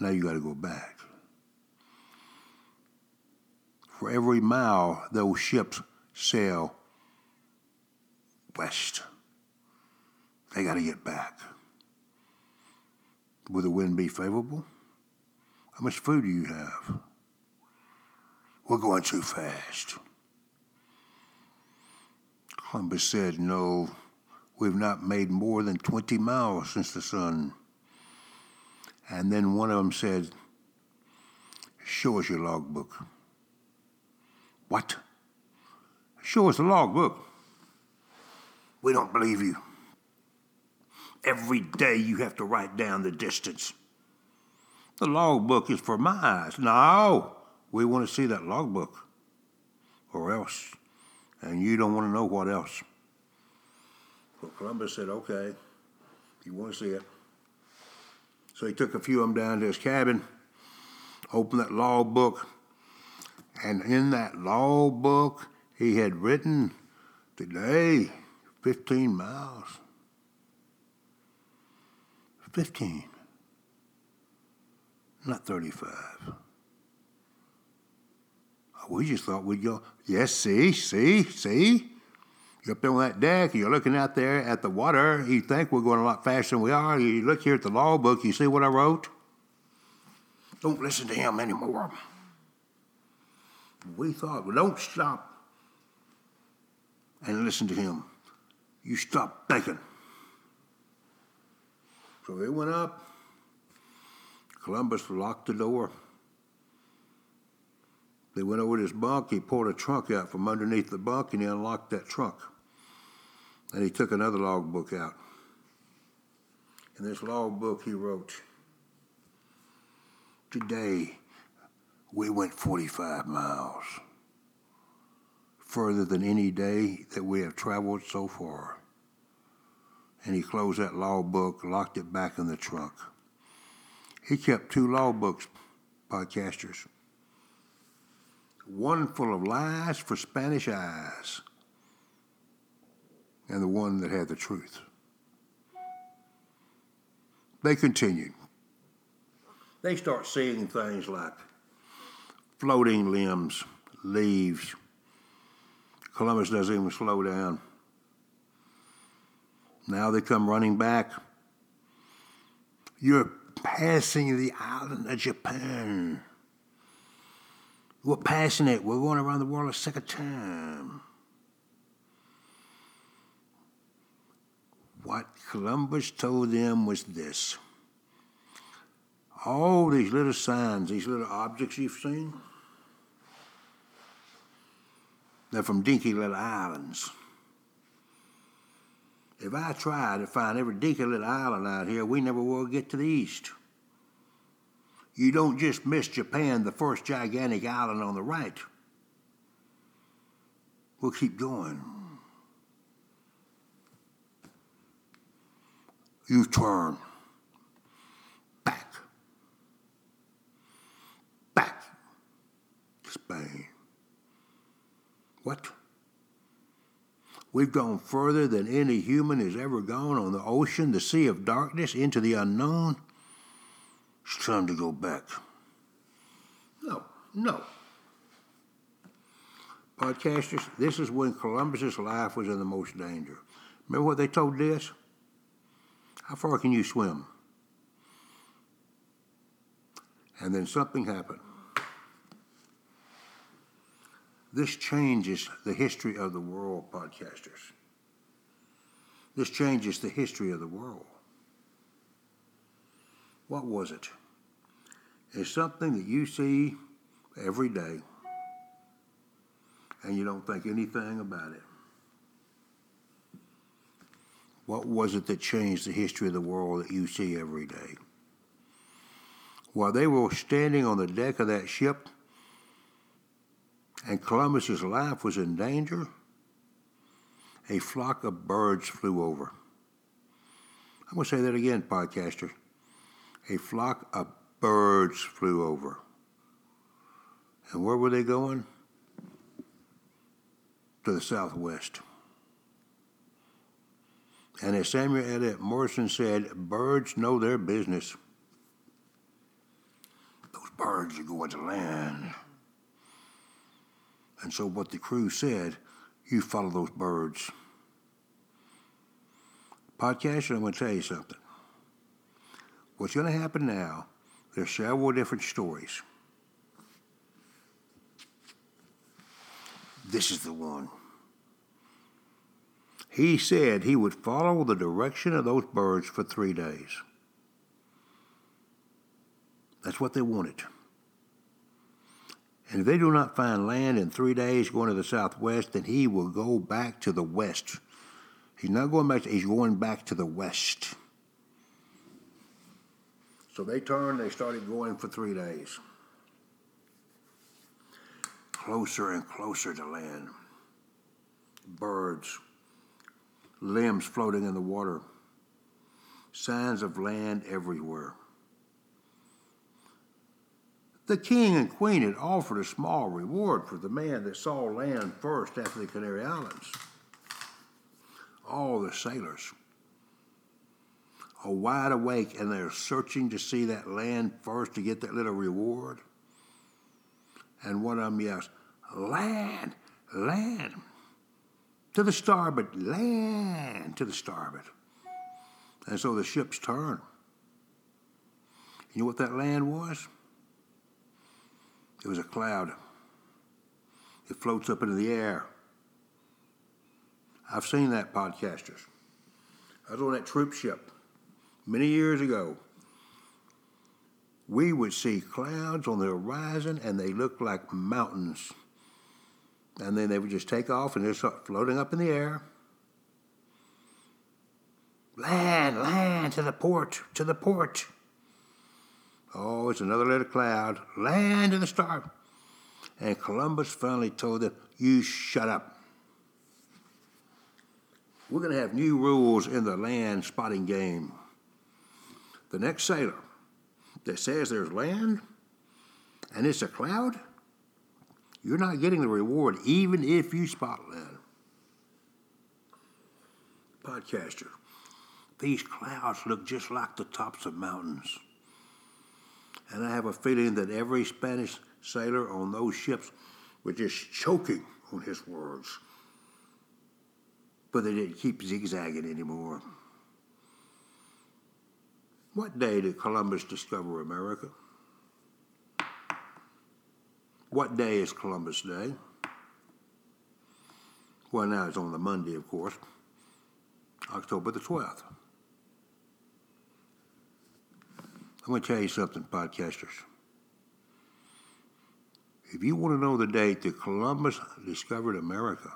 Now you got to go back. For every mile those ships sail west. They got to get back. Will the wind be favorable? How much food do you have? We're going too fast. Columbus said, No, we've not made more than 20 miles since the sun. And then one of them said, Show us your logbook. What? Show us the logbook. We don't believe you. Every day you have to write down the distance. The logbook is for my eyes. No, we want to see that logbook. Or else. And you don't want to know what else. So Columbus said, okay, you want to see it. So he took a few of them down to his cabin, opened that logbook, and in that logbook he had written today 15 miles. 15, not 35. We just thought we'd go, yes, see, see, see? You're up there on that deck, you're looking out there at the water, you think we're going a lot faster than we are. You look here at the law book, you see what I wrote? Don't listen to him anymore. We thought, well, don't stop and listen to him. You stop thinking. So they went up. Columbus locked the door. They went over to his bunk. He pulled a trunk out from underneath the bunk and he unlocked that trunk. And he took another logbook out. In this logbook, he wrote, Today, we went 45 miles, further than any day that we have traveled so far. And he closed that law book, locked it back in the trunk. He kept two logbooks, podcasters. One full of lies for Spanish eyes, and the one that had the truth. They continued. They start seeing things like floating limbs, leaves. Columbus doesn't even slow down. Now they come running back. You're passing the island of Japan. We're passing it. We're going around the world a second time. What Columbus told them was this all these little signs, these little objects you've seen, they're from dinky little islands. If I try to find every dinky little island out here, we never will get to the east. You don't just miss Japan, the first gigantic island on the right. We'll keep going. You turn back, back Spain. What? We've gone further than any human has ever gone on the ocean, the sea of darkness, into the unknown. It's time to go back. No, no. Podcasters, this is when Columbus's life was in the most danger. Remember what they told this? How far can you swim? And then something happened. This changes the history of the world, podcasters. This changes the history of the world. What was it? It's something that you see every day and you don't think anything about it. What was it that changed the history of the world that you see every day? While they were standing on the deck of that ship, and Columbus's life was in danger, a flock of birds flew over. I'm going to say that again, podcaster. A flock of birds flew over. And where were they going? To the southwest. And as Samuel Eliot Morison said, birds know their business. Those birds are going to land. And so, what the crew said, you follow those birds. Podcaster, I'm going to tell you something. What's going to happen now, there's several different stories. This is the one. He said he would follow the direction of those birds for three days. That's what they wanted. And if they do not find land in three days going to the southwest, then he will go back to the west. He's not going back, to, he's going back to the west. So they turned, they started going for three days. Closer and closer to land. Birds, limbs floating in the water, signs of land everywhere. The king and queen had offered a small reward for the man that saw land first after the Canary Islands. All the sailors are wide awake and they're searching to see that land first to get that little reward. And one of them yells, Land, land, to the starboard, land, to the starboard. And so the ships turn. You know what that land was? It was a cloud. It floats up into the air. I've seen that, podcasters. I was on that troop ship many years ago. We would see clouds on the horizon and they looked like mountains. And then they would just take off and just start floating up in the air. Land, land, to the port, to the port. Oh, it's another little cloud. Land in the star. And Columbus finally told them, You shut up. We're going to have new rules in the land spotting game. The next sailor that says there's land and it's a cloud, you're not getting the reward even if you spot land. Podcaster, these clouds look just like the tops of mountains. And I have a feeling that every Spanish sailor on those ships was just choking on his words. But they didn't keep zigzagging anymore. What day did Columbus discover America? What day is Columbus Day? Well, now it's on the Monday, of course, October the 12th. I'm going to tell you something, podcasters. If you want to know the date that Columbus discovered America,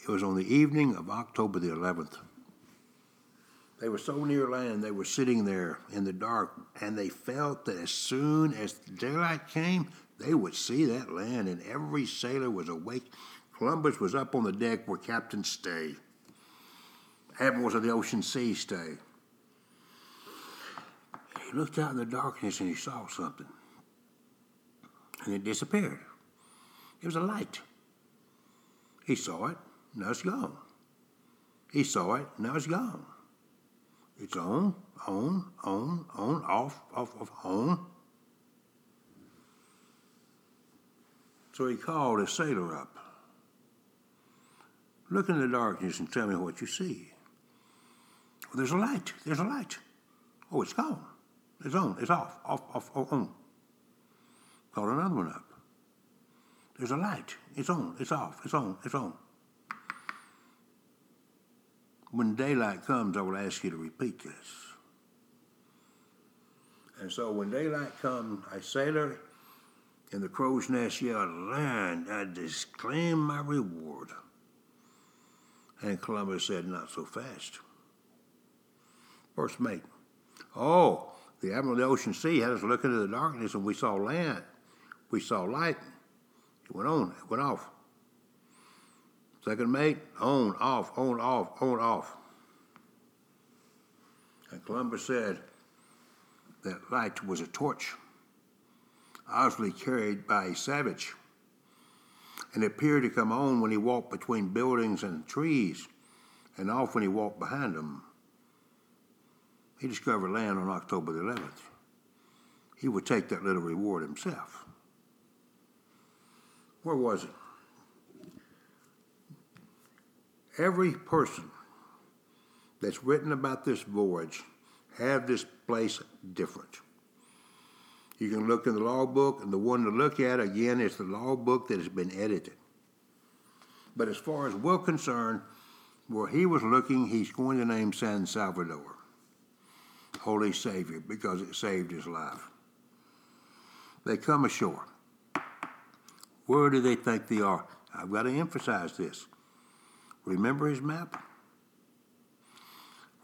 it was on the evening of October the 11th. They were so near land, they were sitting there in the dark, and they felt that as soon as daylight came, they would see that land, and every sailor was awake. Columbus was up on the deck where captains stay, admirals of the ocean sea stay. He looked out in the darkness and he saw something. And it disappeared. It was a light. He saw it, now it's gone. He saw it, now it's gone. It's on, on, on, on, off, off, off, on. So he called a sailor up. Look in the darkness and tell me what you see. Well, there's a light. There's a light. Oh, it's gone. It's on. It's off. Off, off, off, on. Call another one up. There's a light. It's on. It's off. It's on. It's on. When daylight comes, I will ask you to repeat this. And so when daylight comes, a sailor in the crow's nest yelled, Land, I disclaim my reward. And Columbus said, Not so fast. First mate, Oh, the Admiral of the Ocean Sea had us look into the darkness and we saw land. We saw light. It went on, it went off. Second mate, on, off, on, off, on, off. And Columbus said that light was a torch, obviously carried by a savage, and it appeared to come on when he walked between buildings and trees, and off when he walked behind them. He discovered land on October the 11th. He would take that little reward himself. Where was it? Every person that's written about this voyage have this place different. You can look in the logbook, and the one to look at again is the logbook that has been edited. But as far as we're concerned, where he was looking, he's going to name San Salvador. Holy Savior because it saved his life. They come ashore. Where do they think they are? I've got to emphasize this. Remember his map?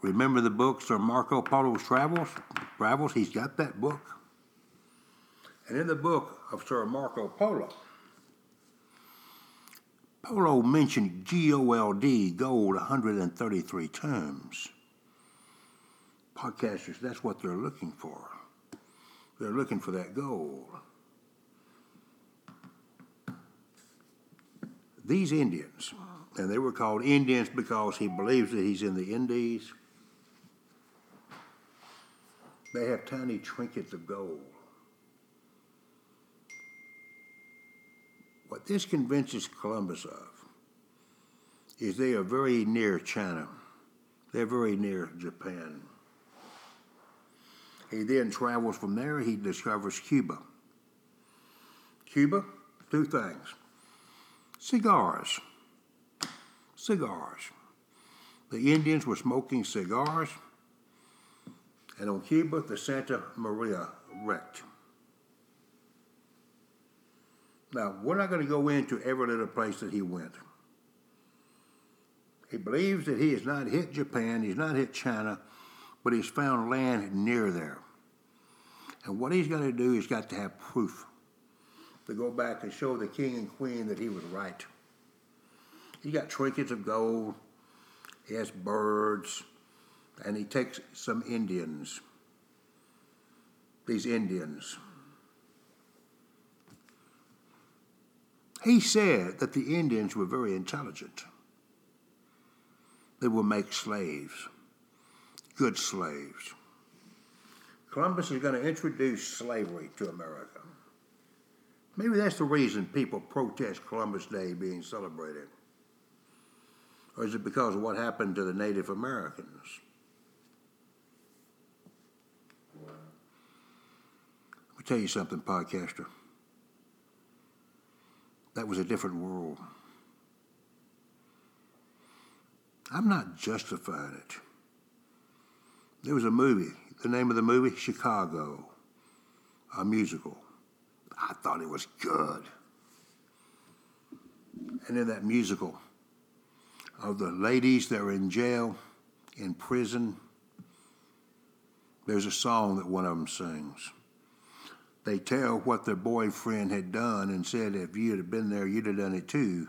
Remember the books Sir Marco Polo's Travels? Travels, he's got that book. And in the book of Sir Marco Polo, Polo mentioned G-O-L-D, gold, 133 times. Podcasters, that's what they're looking for. They're looking for that gold. These Indians, and they were called Indians because he believes that he's in the Indies, they have tiny trinkets of gold. What this convinces Columbus of is they are very near China. They're very near Japan. He then travels from there, he discovers Cuba. Cuba, two things cigars. Cigars. The Indians were smoking cigars, and on Cuba, the Santa Maria wrecked. Now, we're not going to go into every little place that he went. He believes that he has not hit Japan, he's not hit China, but he's found land near there. And what he's got to do, he's got to have proof to go back and show the king and queen that he was right. He got trinkets of gold, he has birds, and he takes some Indians. These Indians. He said that the Indians were very intelligent. They will make slaves, good slaves. Columbus is going to introduce slavery to America. Maybe that's the reason people protest Columbus Day being celebrated. Or is it because of what happened to the Native Americans? Let me tell you something, podcaster. That was a different world. I'm not justifying it. There was a movie, the name of the movie, Chicago, a musical. I thought it was good. And in that musical, of the ladies that are in jail, in prison, there's a song that one of them sings. They tell what their boyfriend had done and said, if you'd have been there, you'd have done it too.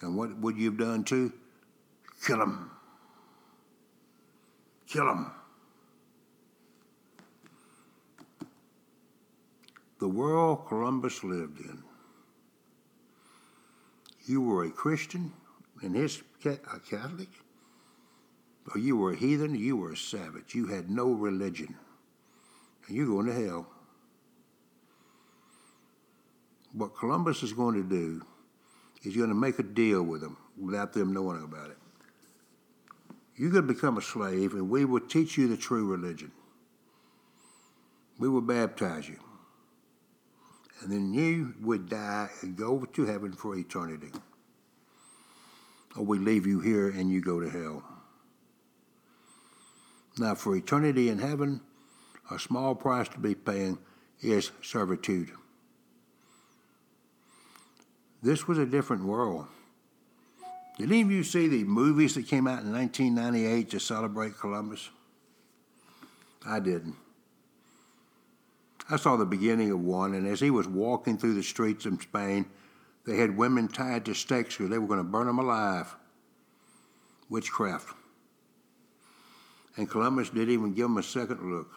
And what would you have done too? Kill him. Kill him. The world Columbus lived in. You were a Christian and his a Catholic, or you were a heathen, you were a savage. You had no religion. And you're going to hell. What Columbus is going to do is going to make a deal with them without them knowing about it. You're going to become a slave, and we will teach you the true religion. We will baptize you. And then you would die and go to heaven for eternity. Or we leave you here and you go to hell. Now, for eternity in heaven, a small price to be paying is servitude. This was a different world. Did any of you see the movies that came out in 1998 to celebrate Columbus? I didn't. I saw the beginning of one, and as he was walking through the streets of Spain, they had women tied to stakes because they were going to burn them alive. Witchcraft. And Columbus didn't even give them a second look.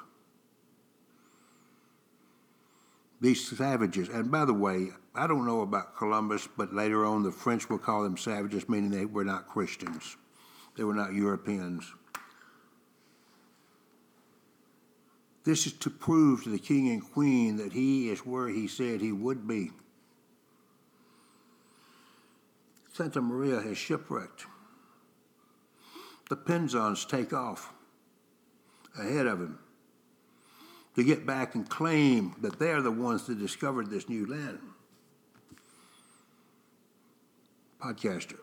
These savages, and by the way, I don't know about Columbus, but later on the French will call them savages, meaning they were not Christians. They were not Europeans. This is to prove to the king and queen that he is where he said he would be. Santa Maria has shipwrecked. The Pinzons take off ahead of him to get back and claim that they're the ones that discovered this new land podcaster.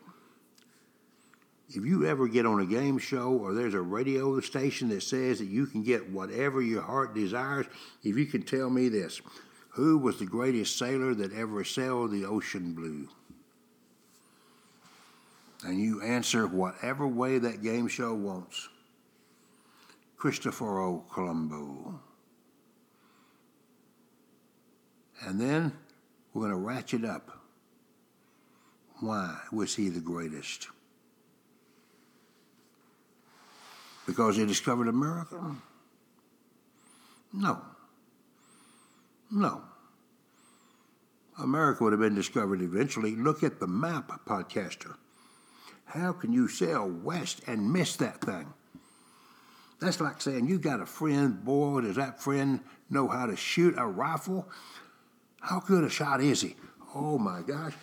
If you ever get on a game show or there's a radio station that says that you can get whatever your heart desires, if you can tell me this, Who was the greatest sailor that ever sailed the ocean blue? And you answer whatever way that game show wants. Cristoforo Colombo. And then we're going to ratchet up. Why was he the greatest? Because he discovered America? No. No. America would have been discovered eventually. Look at the map, podcaster. How can you sail west and miss that thing? That's like saying you got a friend, boy, does that friend know how to shoot a rifle? How good a shot is he? Oh my gosh.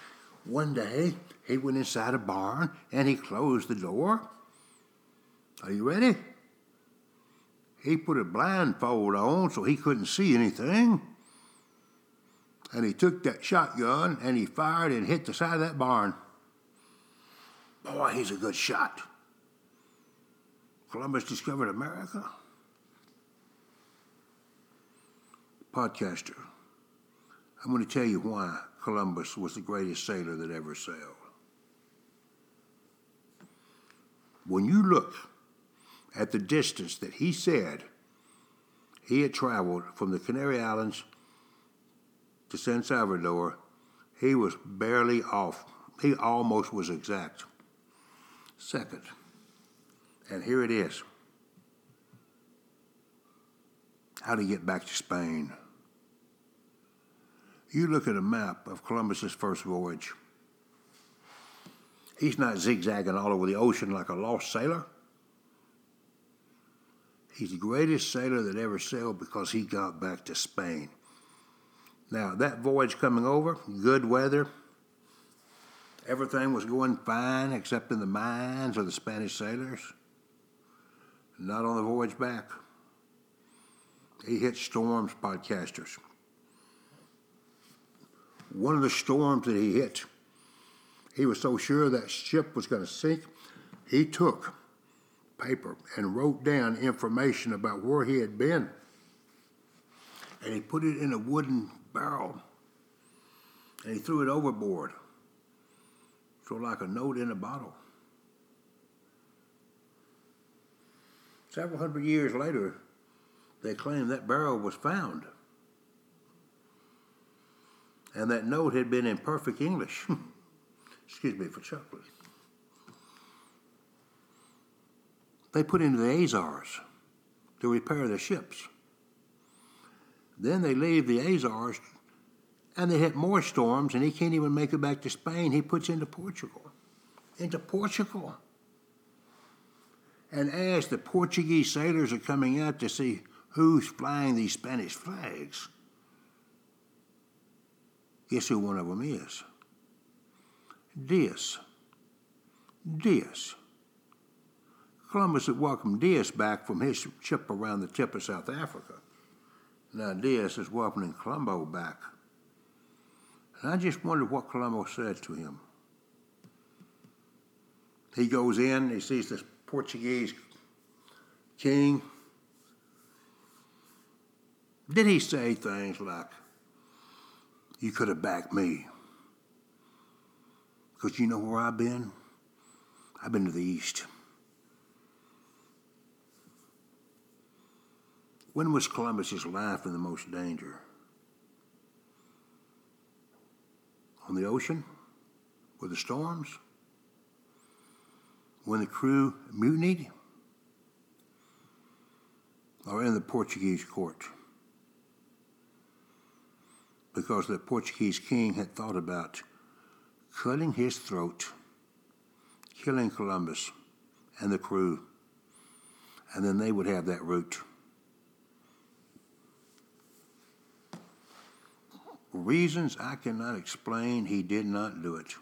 One day he went inside a barn and he closed the door. Are you ready? He put a blindfold on so he couldn't see anything. And he took that shotgun and he fired and hit the side of that barn. Boy, he's a good shot. Columbus discovered America. Podcaster, I'm going to tell you why Columbus was the greatest sailor that ever sailed. When you look at the distance that he said he had traveled from the Canary Islands to San Salvador, he was barely off. He almost was exact. Second, and here it is how to get back to Spain. You look at a map of Columbus's first voyage. He's not zigzagging all over the ocean like a lost sailor. He's the greatest sailor that ever sailed because he got back to Spain. Now, that voyage coming over, good weather, everything was going fine except in the minds of the Spanish sailors. Not on the voyage back. He hit storms, podcasters. One of the storms that he hit, he was so sure that ship was going to sink, he took paper and wrote down information about where he had been. And he put it in a wooden barrel and he threw it overboard. So, like a note in a bottle. Several hundred years later, they claim that barrel was found. And that note had been in perfect English. [laughs] Excuse me for chocolate. they put into the Azores to repair their ships. Then they leave the Azores and they hit more storms and he can't even make it back to Spain. He puts into Portugal. Into Portugal. And as the Portuguese sailors are coming out to see who's flying these Spanish flags, guess who one of them is? Dias. Dias. Columbus had welcomed Dias back from his ship around the tip of South Africa. Now Dias is welcoming Colombo back. And I just wondered what Colombo said to him. He goes in, he sees this Portuguese king. Did he say things like, You could have backed me? Because you know where I've been? I've been to the east. When was Columbus's life in the most danger? On the ocean? With the storms? When the crew mutinied? Or in the Portuguese court? Because the Portuguese king had thought about cutting his throat, killing Columbus and the crew, and then they would have that route. reasons I cannot explain, he did not do it.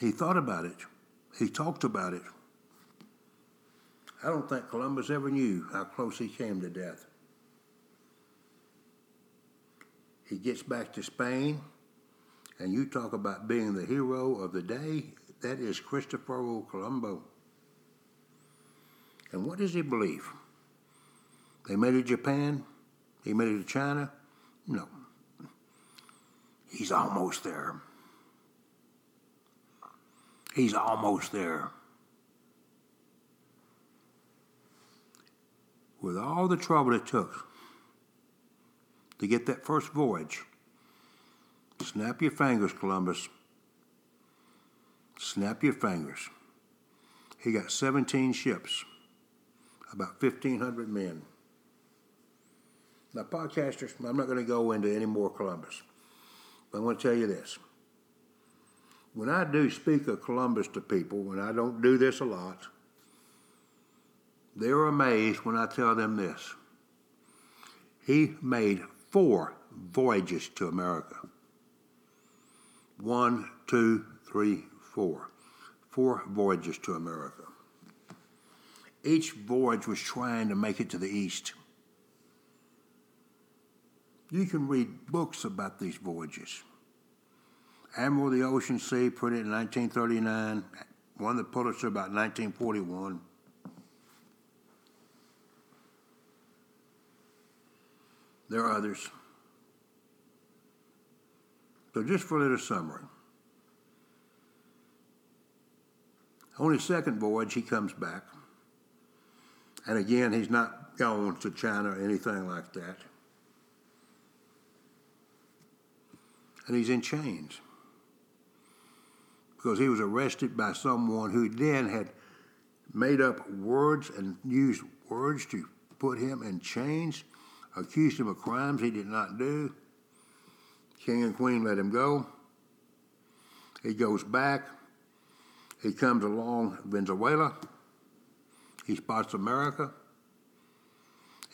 He thought about it, he talked about it. I don't think Columbus ever knew how close he came to death. He gets back to Spain, and you talk about being the hero of the day. That is Cristoforo Colombo. And what does he believe? They made it to Japan, he made it to China, No. He's almost there. He's almost there. With all the trouble it took to get that first voyage, snap your fingers, Columbus. Snap your fingers. He got 17 ships, about 1,500 men. Now, podcasters, I'm not going to go into any more Columbus, but I want to tell you this. When I do speak of Columbus to people, and I don't do this a lot, they're amazed when I tell them this. He made four voyages to America. One, two, three, four. Four voyages to America. Each voyage was trying to make it to the east. You can read books about these voyages. Admiral of the Ocean Sea put it in 1939, won the Pulitzer about 1941. There are others. So, just for a little summary. On his second voyage, he comes back. And again, he's not going to China or anything like that. And he's in chains because he was arrested by someone who then had made up words and used words to put him in chains, accused him of crimes he did not do. King and Queen let him go. He goes back. He comes along Venezuela. He spots America.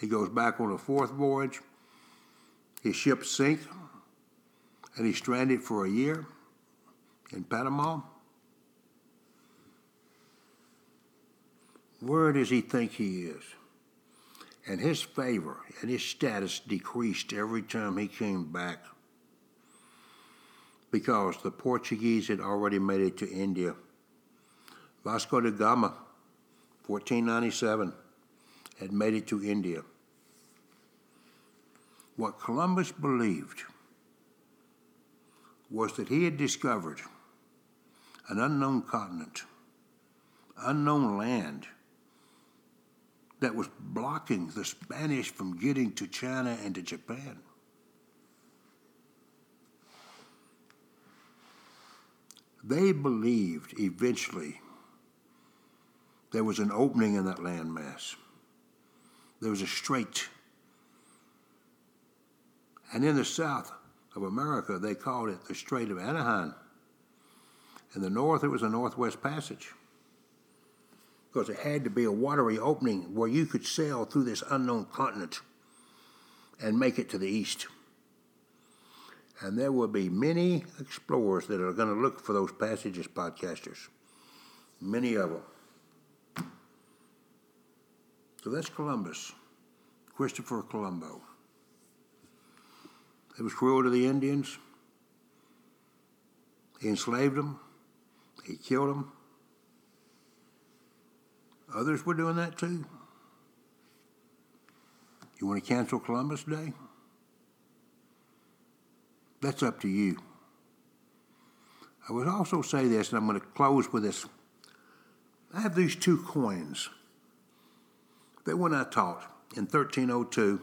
He goes back on a fourth voyage. His ship sinks, and he's stranded for a year in Panama. Where does he think he is? And his favor and his status decreased every time he came back because the Portuguese had already made it to India. Vasco da Gama, 1497, had made it to India. What Columbus believed was that he had discovered an unknown continent, unknown land that was blocking the Spanish from getting to China and to Japan. They believed eventually there was an opening in that landmass. There was a strait. And in the south of America, they called it the Strait of Anaheim. In the north, it was the Northwest Passage. Because it had to be a watery opening where you could sail through this unknown continent and make it to the east. And there will be many explorers that are going to look for those passages, podcasters. Many of them. So that's Columbus, Christopher Colombo. He was cruel to the Indians. He enslaved them. He killed them. Others were doing that too. You want to cancel Columbus Day? That's up to you. I would also say this, and I'm going to close with this. I have these two coins that when I taught in 1302,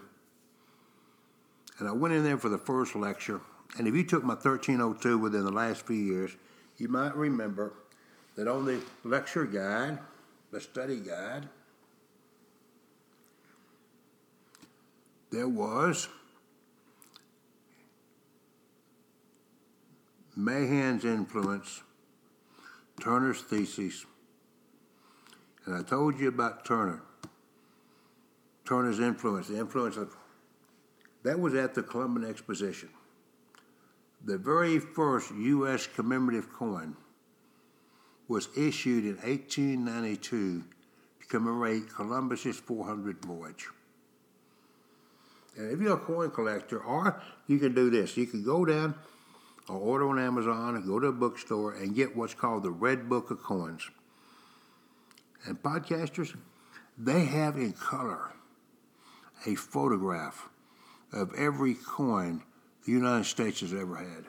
and I went in there for the first lecture, and if you took my 1302 within the last few years, you might remember that on the lecture guide, the study guide, there was Mahan's influence, Turner's thesis, and I told you about Turner. Turner's influence, the influence of that was at the Columbian Exposition. The very first U.S. commemorative coin was issued in 1892 to commemorate Columbus's 400th voyage. And if you're a coin collector, or you can do this, you can go down or order on Amazon go to a bookstore and get what's called the Red Book of Coins. And podcasters, they have in color a photograph of every coin the United States has ever had.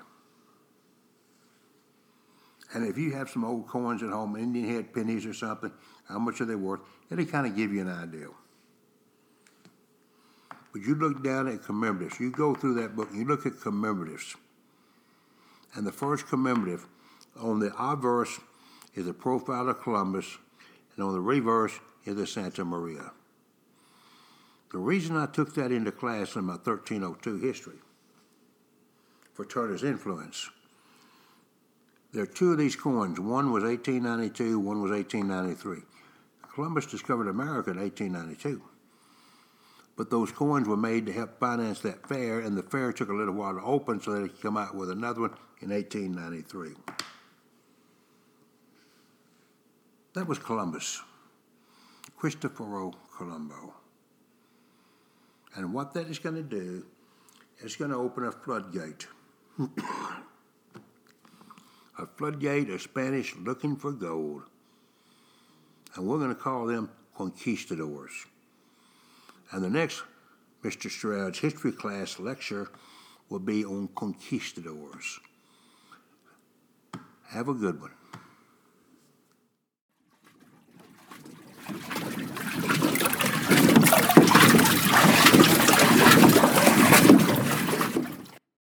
And if you have some old coins at home, Indian head pennies or something, how much are they worth? It'll kind of give you an idea. But you look down at commemoratives. You go through that book you look at commemoratives. And the first commemorative on the obverse is a profile of Columbus, and on the reverse is the Santa Maria. The reason I took that into class in my 1302 history for Turner's influence, there are two of these coins. One was 1892, one was 1893. Columbus discovered America in 1892. But those coins were made to help finance that fair, and the fair took a little while to open so they could come out with another one in 1893. That was Columbus, Cristoforo Colombo. And what that is going to do is going to open a floodgate. [coughs] a floodgate of Spanish looking for gold. And we're going to call them conquistadors. And the next Mr. Stroud's history class lecture will be on conquistadors. Have a good one.